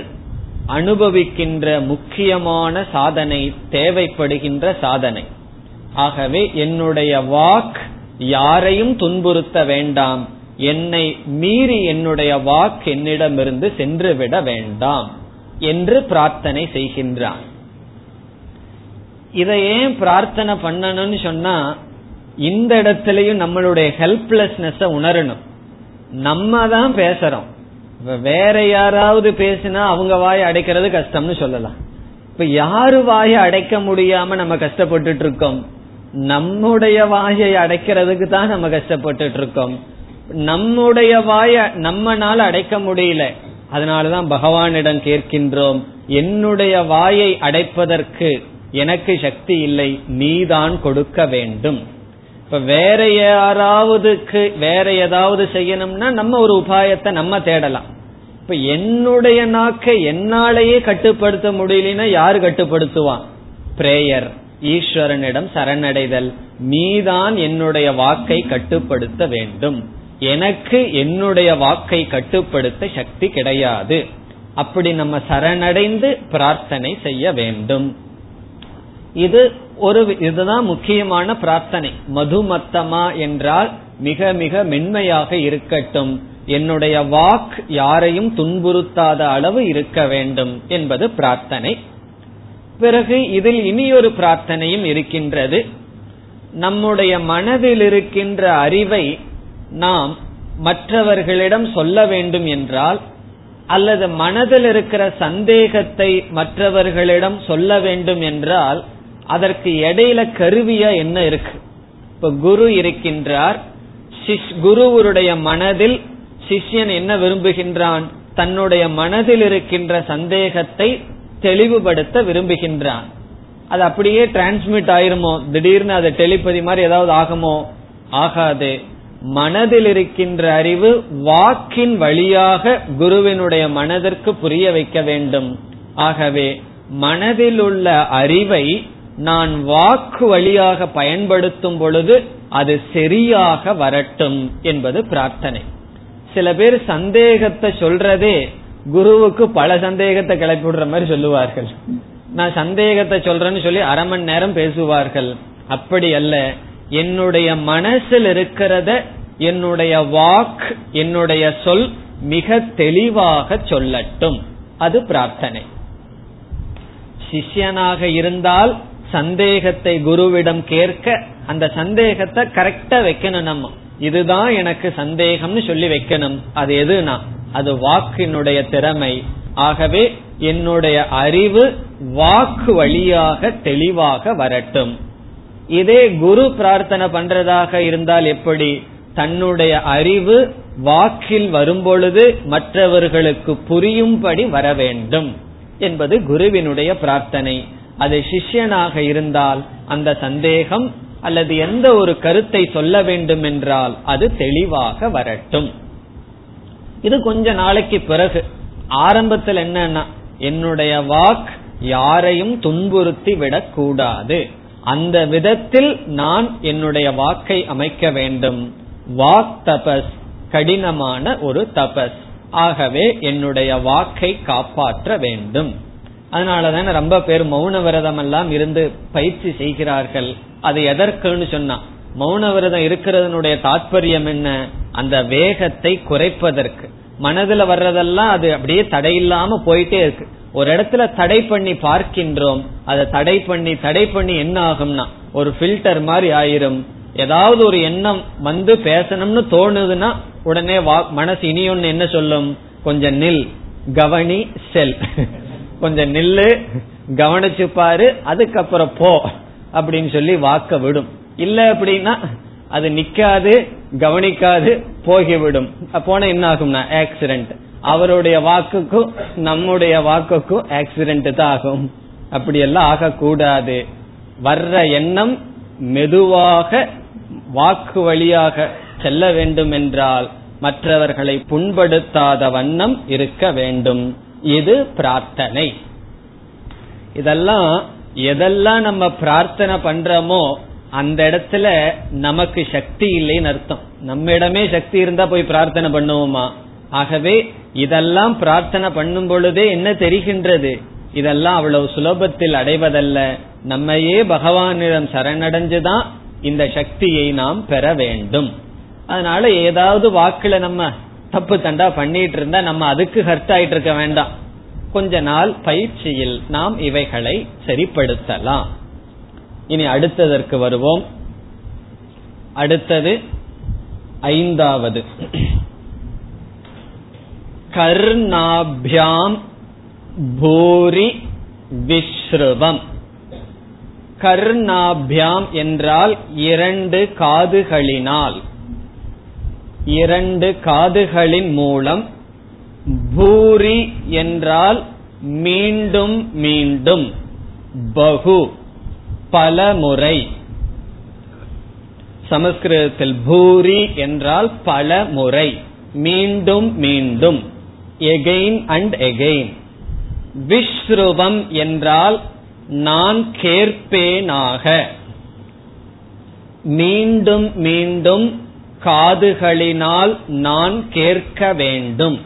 அனுபவிக்கின்ற முக்கியமான சாதனை தேவைப்படுகின்ற சாதனை. ஆகவே என்னுடைய வாக் யாரையும் துன்புறுத்த வேண்டாம். என்னை மீறி என்னுடைய வாக்கு என்னிடமிருந்து சென்று விட வேண்டாம் என்று பிரார்த்தனை செய்கின்றான். இதை ஏன் பிரார்த்தனை பண்ணணும்னு சொன்னா இந்த இடத்துலயும் நம்மளுடைய ஹெல்ப்லெஸ்னஸ் உணரணும். நம்ம தான் பேசுறோம். வேற யாராவது பேசினா அவங்க வாயை அடைக்கிறது கஷ்டம்னு சொல்லலாம். இப்ப யாரு வாயை அடைக்க முடியாம நம்ம கஷ்டப்பட்டுட்டு இருக்கோம்? நம்முடைய வாயை அடைக்கிறதுக்கு தான் நம்ம கஷ்டப்பட்டுட்டு இருக்கோம் நம்முடைய வாய நம்மனால அடைக்க முடியல. அதனாலதான் பகவானிடம் கேட்கின்றோம் என்னுடைய வாயை அடைப்பதற்கு எனக்கு சக்தி இல்லை நீதான் கொடுக்க வேண்டும். இப்ப வேற யாராவதுக்கு வேற ஏதாவது செய்யணும்னா நம்ம ஒரு உபாயத்தை நம்ம தேடலாம். இப்ப என்னுடைய நாக்கை என்னாலேயே கட்டுப்படுத்த முடியலன்னா யாரு கட்டுப்படுத்துவான்? பிரேயர். ஈஸ்வரனிடம் சரணடைதல். நீதான் என்னுடைய வாக்கை கட்டுப்படுத்த வேண்டும். எனக்கு என்னுடைய வாக்கை கட்டுப்படுத்த சக்தி கிடையாது. அப்படி நம்ம சரணடைந்து பிரார்த்தனை செய்ய வேண்டும். இது ஒரு இதுதான் முக்கியமான பிரார்த்தனை. மதுமத்தமா என்றால் மிக மிக மென்மையாக இருக்கட்டும். என்னுடைய வாக் யாரையும் துன்புறுத்தாத அளவு இருக்க வேண்டும் என்பது பிரார்த்தனை. பிறகு இதில் இனி ஒரு பிரார்த்தனையும் இருக்கின்றது. நம்முடைய மனதில் இருக்கின்ற அறிவை நாம் மற்றவர்களிடம் சொல்ல வேண்டும் என்றால் அல்லது மனதில் இருக்கிற சந்தேகத்தை மற்றவர்களிடம் சொல்ல வேண்டும் என்றால் அதற்கு இடையில கருவியா என்ன இருக்கு? இப்ப குரு இருக்கின்றார். குருவருடைய மனதில் சிஷ்யன் என்ன விரும்புகின்றான்? தன்னுடைய மனதில் இருக்கின்ற சந்தேகத்தை தெளிவுபடுத்த விரும்புகின்றான். அது அப்படியே டிரான்ஸ்மிட் ஆயிருமோ? திடீர்னு அது டெலிபதி மாதிரி ஏதாவது ஆகுமோ? ஆகாது. மனதில் இருக்கின்ற அறிவு வாக்கின் வழியாக குருவினுடைய மனதிற்கு புரிய வைக்க வேண்டும். ஆகவே மனதில் உள்ள அறிவை நான் வாக்கு வழியாக பயன்படுத்தும் பொழுது அது சரியாக வரட்டும் என்பது பிரார்த்தனை. சில பேர் சந்தேகத்தை சொல்றதே குருவுக்கு பல சந்தேகத்தை கிளப்பி விடுற மாதிரி சொல்லுவார்கள். நான் சந்தேகத்தை சொல்றேன்னு சொல்லி அரை மணி நேரம் பேசுவார்கள். அப்படி அல்ல. என்னுடைய மனசில் இருக்கிறத என்னுடைய வாக் என்னுடைய சொல் மிக தெளிவாக சொல்லட்டும். அது பிரார்த்தனை. சிஷ்யனாக இருந்தால் சந்தேகத்தை குருவிடம் கேட்க அந்த சந்தேகத்தை கரெக்டா வைக்கணும் நம்ம. இதுதான் எனக்கு சந்தேகம்னு சொல்லி வைக்கணும். அது எதுனா? அது வாக்கினுடைய திறமை. ஆகவே என்னுடைய அறிவு வாக்கு வழியாக தெளிவாக வரட்டும். இதே குரு பிரார்த்தனை பண்றதாக இருந்தால் எப்படி? தன்னுடைய அறிவு வாக்கில் வரும்பொழுது மற்றவர்களுக்கு புரியும்படி வர வேண்டும் என்பது குருவினுடைய பிரார்த்தனை. அது சிஷ்யனாக இருந்தால் அந்த சந்தேகம் அல்லது எந்த ஒரு கருத்தை சொல்ல வேண்டும் என்றால் அது தெளிவாக வரட்டும். இது கொஞ்ச நாளைக்கு பிறகு. ஆரம்பத்தில் என்னன்னா என்னுடைய வாக் யாரையும் துன்புறுத்தி விடக்கூடாது. அந்த விதத்தில் நான் என்னுடைய வாக்கை அமைக்க வேண்டும். வாக் தபஸ் கடினமான ஒரு தபஸ். ஆகவே என்னுடைய வாக்கை காப்பாற்ற வேண்டும். அதனாலதான ரொம்ப பேர் மௌன விரதம் எல்லாம் இருந்து பயிற்சி செய்கிறார்கள். அது எதற்குன்னு சொன்னா மௌன விரதம் இருக்கிறதனுடைய தாற்பயம் என்ன? அந்த வேகத்தை குறைப்பதற்கு. மனதுல வர்றதெல்லாம் அது அப்படியே தடையில்லாம போயிட்டே இருக்கு. ஒரு இடத்துல தடை பண்ணி பார்க்கின்றோம். அதை தடை பண்ணி தடை பண்ணி என்ன ஆகும்னா ஒரு ஃபில்டர் மாதிரி ஆயிரும். ஏதாவது ஒரு எண்ணம் வந்து பேசணும்னு தோணுதுன்னா உடனே மனசு இனி ஒன்னு என்ன சொல்லும்? கொஞ்சம் நில் கவனி செல். கொஞ்சம் நில்லு கவனிச்சு பாரு அதுக்கப்புறம் போ அப்படின்னு சொல்லி வாக்க விடும். இல்ல அப்படின்னா அது நிக்காது கவனிக்காது போகிவிடும். போன என்ன ஆகும்னா ஆக்சிடென்ட் அவருடைய வாக்குக்கும் நம்முடைய வாக்குக்கும் ஆக்சிடென்ட் தான் ஆகும். அப்படி எல்லாம் ஆகக்கூடாது. வர்ற எண்ணம் மெதுவாக வாக்கு வழியாக செல்ல வேண்டும் என்றால் மற்றவர்களை புண்படுத்தாத வண்ணம் இருக்க வேண்டும். இது பிரார்த்தனை. இதெல்லாம் எதெல்லாம் நம்ம பிரார்த்தனை பண்றோமோ அந்த இடத்துல நமக்கு சக்தி இல்லைன்னு அர்த்தம். நம்ம இடமே சக்தி இருந்தா போய் பிரார்த்தனை பண்ணுவோமா? ஆகவே இதெல்லாம் பிரார்த்தனை பண்ணும் பொழுதே என்ன தெரிகின்றது? இதெல்லாம் அவ்வளவு சுலபத்தில் அடைவதல்ல. நம்மையே பகவானிடம் சரணடைஞ்சுதான் இந்த சக்தியை நாம் பெற வேண்டும். அதனால ஏதாவது வாக்குல நம்ம தப்பு தண்டா பண்ணிட்டு இருந்தா நம்ம அதுக்கு ஹர்ட் ஆயிட்டு இருக்க வேண்டாம். கொஞ்ச நாள் பயிற்சியில் நாம் இவைகளை சரிப்படுத்தலாம். இனி அடுத்ததற்கு வருவோம். அடுத்தது ஐந்தாவது. கர்ணாபியாம் பூரி விஸ்ருவம் கர்ணாபியாம் என்றால் இரண்டு காதுகளினால். இரண்டு காதுகளின் மூலம் பூரி என்றால் மீண்டும் மீண்டும் பகு. பலமுறை சமஸ்கிருதத்தில் பூரி என்றால் பல முறை. மீண்டும் மீண்டும். எகெயின் அண்ட் எகெயின் விஸ்ருவம் என்றால் நான் கேட்பேனாக. மீண்டும் மீண்டும் காதுகளினால் நான் கேட்க வேண்டும்.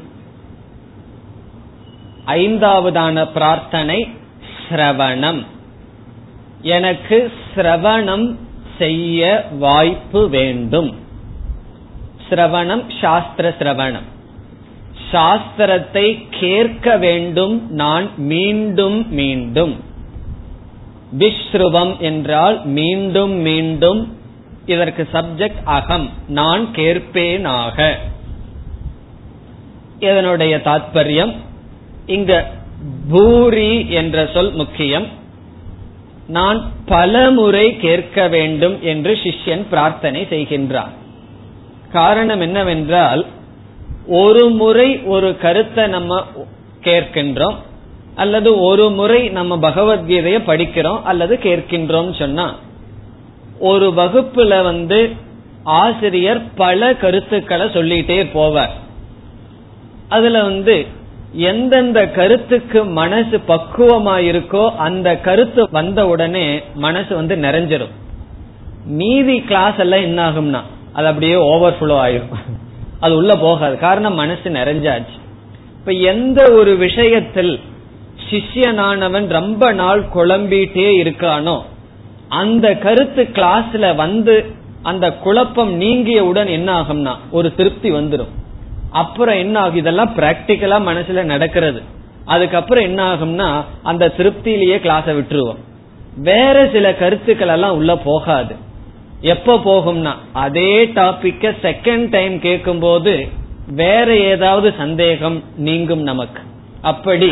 ஐந்தாவதான பிரார்த்தனை சிரவணம். எனக்கு சிரவணம் செய்ய வாய்ப்பு வேண்டும். சிரவணம் சாஸ்திர சிரவணம். சாஸ்திரத்தை கேட்க வேண்டும் நான் மீண்டும் மீண்டும். விஸ்ருவம் என்றால் மீண்டும் மீண்டும் இதற்கு சப்ஜெக்ட் அகம் நான் கேட்பேனாக. இதனுடைய தாத்பரியம் இங்க பூரி என்ற சொல் முக்கியம். நான் பல முறை கேட்க வேண்டும் என்று சிஷ்யன் பிரார்த்தனை செய்கின்றான். காரணம் என்னவென்றால் ஒரு முறை ஒரு கருத்தை நம்ம கேட்கின்றோம் அல்லது ஒரு முறை நம்ம பகவத்கீதையை படிக்கிறோம் அல்லது கேட்கின்றோம் சொன்னா ஒரு வகுப்புல வந்து ஆசிரியர் பல கருத்துக்களை சொல்லிட்டே போவார். அதுல வந்து எந்தெந்த கருத்துக்கு மனசு பக்குவமா இருக்கோ அந்த கருத்து வந்த உடனே மனசு வந்து நிறைஞ்சிடும் மீதி கிளாஸ் எல்லாம் என்ன ஆகும்னா அது அப்படியே ஓவர்ஃபுளோ ஆயிரும். அது உள்ள போகாது. காரணம் மனசு நிறைஞ்சாச்சு. இப்ப எந்த ஒரு விஷயத்தில் சிஷ்யனானவன் ரொம்ப நாள் குழம்பிட்டே இருக்கானோ அந்த கருத்து கிளாஸ்ல வந்து அந்த குழப்பம் நீங்கியவுடன் என்ன ஆகும்னா ஒரு திருப்தி வந்துடும் அப்புறம் என்ன ஆகும்? இதெல்லாம் பிராக்டிக்கலா மனசுல நடக்கிறது. அதுக்கப்புறம் என்ன ஆகும்னா அந்த திருப்தியிலேயே கிளாஸ விட்டுருவோம். வேற சில கருத்துக்கள் எல்லாம் உள்ள போகாது. எப்ப போகும்னா அதே டாபிக்க செகண்ட் டைம் கேட்கும் போது வேற ஏதாவது சந்தேகம் நீங்கும் நமக்கு. அப்படி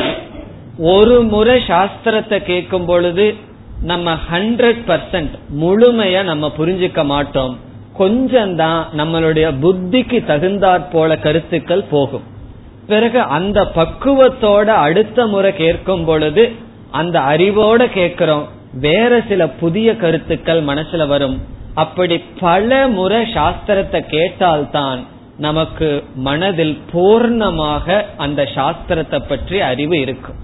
ஒரு முறை சாஸ்திரத்தை கேட்கும் பொழுது நம்ம ஹண்ட்ரட் பர்சன்ட் முழுமையா நம்ம புரிஞ்சுக்க மாட்டோம். கொஞ்சம் தான் நம்மளுடைய புத்திக்கு தகுந்தாற் போல கருத்துக்கள் போகும். பிறகு அந்த பக்குவத்தோட அடுத்த முறை கேட்கும் பொழுது அந்த அறிவோட கேட்கிறோம் வேற சில புதிய கருத்துக்கள் மனசுல வரும். அப்படி பல முறை சாஸ்திரத்தை கேட்டால்தான் நமக்கு மனதில் பூர்ணமாக அந்த சாஸ்திரத்தை பற்றி அறிவு இருக்கும்.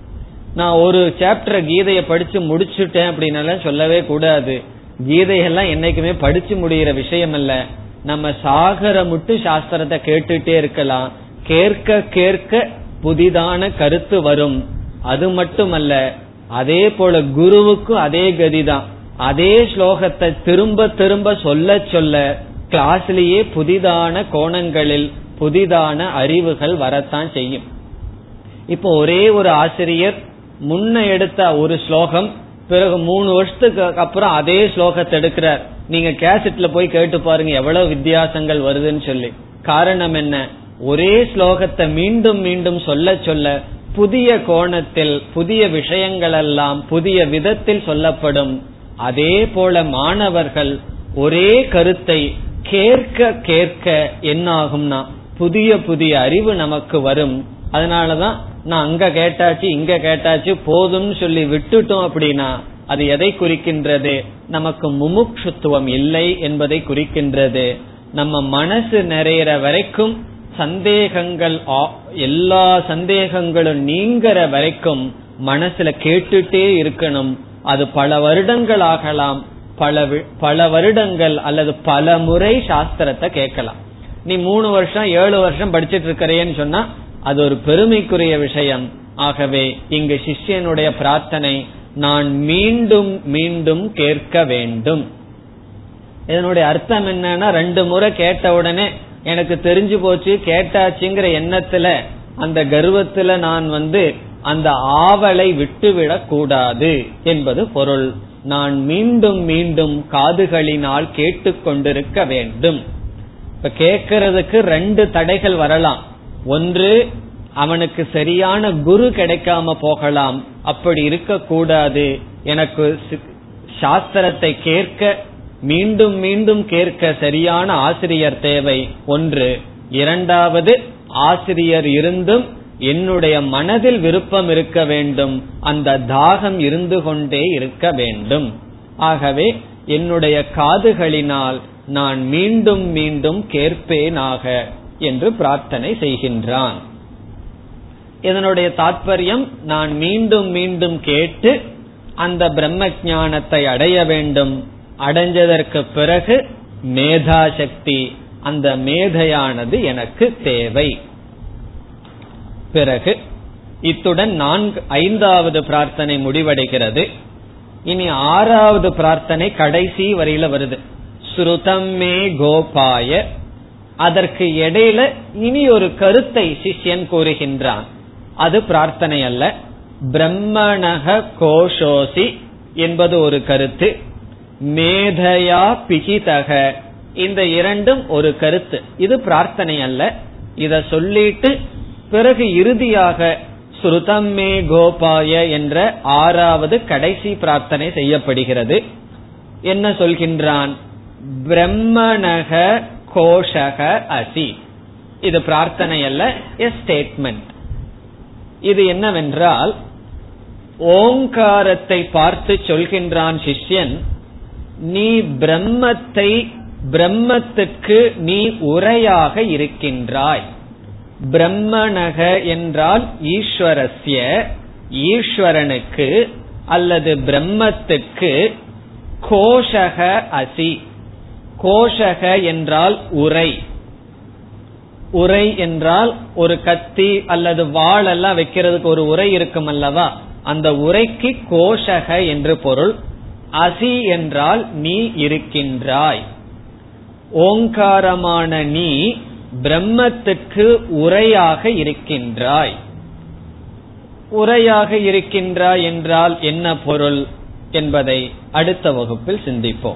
நான் ஒரு சாப்டர் கீதையை படிச்சு முடிச்சுட்டேன் அப்படின்னால சொல்லவே கூடாது. கீதையெல்லாம் என்னைக்குமே படிச்சு முடிகிற விஷயம் அல்ல. நம்ம சாகர முட்டு சாஸ்திரத்தை கேட்டுட்டே இருக்கலாம். கேட்க கேட்க புதிதான கருத்து வரும். அது மட்டுமல்ல அதே போல குருவுக்கும் அதே கதிதான். அதே ஸ்லோகத்தை திரும்ப திரும்ப சொல்ல சொல்ல கிளாஸ்லயே புதிதான கோணங்களில் புதிதான அறிவுகள் வரத்தான் செய்யும். இப்போ ஒரே ஒரு ஆசிரியர் முன்ன எடுத்த ஒரு ஸ்லோகம் பிறகு மூணு வருஷத்துக்கு அப்புறம் அதே ஸ்லோகத்தை எடுக்கிறார். நீங்க கேசட்ல போய் கேட்டு பாருங்க எவ்வளவு வித்தியாசங்கள் வருதுன்னு சொல்லி. காரணம் என்ன? ஒரே ஸ்லோகத்தை மீண்டும் மீண்டும் சொல்ல சொல்ல புதிய கோணத்தில் புதிய விஷயங்கள் எல்லாம் புதிய விதத்தில் சொல்லப்படும். அதே போல மாணவர்கள் ஒரே கருத்தை கேட்க கேட்க என்ன ஆகும்னா புதிய புதிய அறிவு நமக்கு வரும். அதனாலதான் நான் அங்க கேட்டாச்சு இங்க கேட்டாச்சு போதும்னு சொல்லி விட்டுட்டோம் அப்படின்னா அது எதை குறிக்கின்றது? நமக்கு முமுட்சுத்துவம் இல்லை என்பதை குறிக்கின்றது. நம்ம மனசு நிறையிற வரைக்கும் சந்தேகங்கள் எல்லா சந்தேகங்களும் நீங்கிற வரைக்கும் மனசுல கேட்டுட்டே இருக்கணும். அது பல வருடங்கள் ஆகலாம். பல பல வருடங்கள் அல்லது பல முறை சாஸ்திரத்தை கேட்கலாம். நீ மூணு வருஷம் ஏழு வருஷம் படிச்சிட்டு இருக்கிறேன்னு சொன்னா அது ஒரு பெருமைக்குரிய விஷயம். ஆகவே இங்கு சிஷ்யனுடைய பிரார்த்தனை நான் மீண்டும் மீண்டும் கேட்க வேண்டும். இதனுடைய அர்த்தம் என்னன்னா ரெண்டு முறை கேட்ட உடனே எனக்கு தெரிஞ்சு போச்சு கேட்டாச்சுங்கிற எண்ணத்துல அந்த கர்வத்துல நான் வந்து அந்த ஆவலை விட்டுவிடக் கூடாது என்பது பொருள். நான் மீண்டும் மீண்டும் காதுகளினால் கேட்டுக்கொண்டிருக்க வேண்டும். இப்ப கேட்கறதுக்கு ரெண்டு தடைகள் வரலாம். ஒன்று அவனுக்கு சரியான குரு கிடைக்காம போகலாம். அப்படி இருக்கக்கூடாது. எனக்கு சாஸ்திரத்தை கேட்க மீண்டும் மீண்டும் கேட்க சரியான ஆசிரியர் தேவை. ஒன்று இரண்டாவது ஆசிரியர் இருந்தும் என்னுடைய மனதில் விருப்பம் இருக்க வேண்டும். அந்த தாகம் இருந்து கொண்டே இருக்க வேண்டும். ஆகவே என்னுடைய காதுகளினால் நான் மீண்டும் மீண்டும் கேட்பேனாக. என்று பிரார்த்தனை செய்கின்றான். இதனுடைய தாற்பயம் நான் மீண்டும் மீண்டும் கேட்டு அந்த பிரம்ம ஞானத்தை அடைய வேண்டும். அடைஞ்சதற்கு பிறகு மேதா சக்தி அந்த மேதையானது எனக்கு தேவை. பிறகு இத்துடன் நான்கு ஐந்தாவது பிரார்த்தனை முடிவடைகிறது. இனி ஆறாவது பிரார்த்தனை கடைசி வரையில வருது. ஸ்ருதம் மே கோபாய அதற்கு இடையில இனி ஒரு கருத்தை சிஷ்யன் கூறுகின்றான். அது பிரார்த்தனை அல்ல. பிரம்மணக கோஷோசி என்பது ஒரு கருத்து. மேதையா பிகிதக. இந்த இரண்டும் ஒரு கருத்து. இது பிரார்த்தனை அல்ல. இத சொல்லிட்டு பிறகு இறுதியாக ஸ்ருதம்மே கோபாய என்ற ஆறாவது கடைசி பிரார்த்தனை செய்யப்படுகிறது. என்ன சொல்கின்றான்? பிரம்மணக கோஷக அசி. இது பிரார்த்தனை அல்ல எ ஸ்டேட்மெண்ட் இது என்னவென்றால் ஓங்காரத்தை பார்த்து சொல்கின்றான் சிஷ்யன் நீ பிரம்மத்தை பிரம்மத்துக்கு நீ உரையாக இருக்கின்றாய். பிரம்மணக என்றால் ஈஸ்வரஸ்ய ஈஸ்வரனுக்கு அல்லது பிரம்மத்துக்கு கோஷக அசி. கோஷக என்றால் உரை. உரை என்றால் ஒரு கத்தி அல்லது வாள் எல்லாம் வைக்கிறதுக்கு ஒரு உரை இருக்கும் அல்லவா? அந்த உரைக்கு கோஷக என்று பொருள். அசி என்றால் நீ இருக்கின்றாய். ஓங்காரமான நீ பிரம்மத்துக்கு உரையாக இருக்கின்றாய். உரையாக இருக்கின்றாய் என்றால் என்ன பொருள் என்பதை அடுத்த வகுப்பில் சிந்திப்போம்.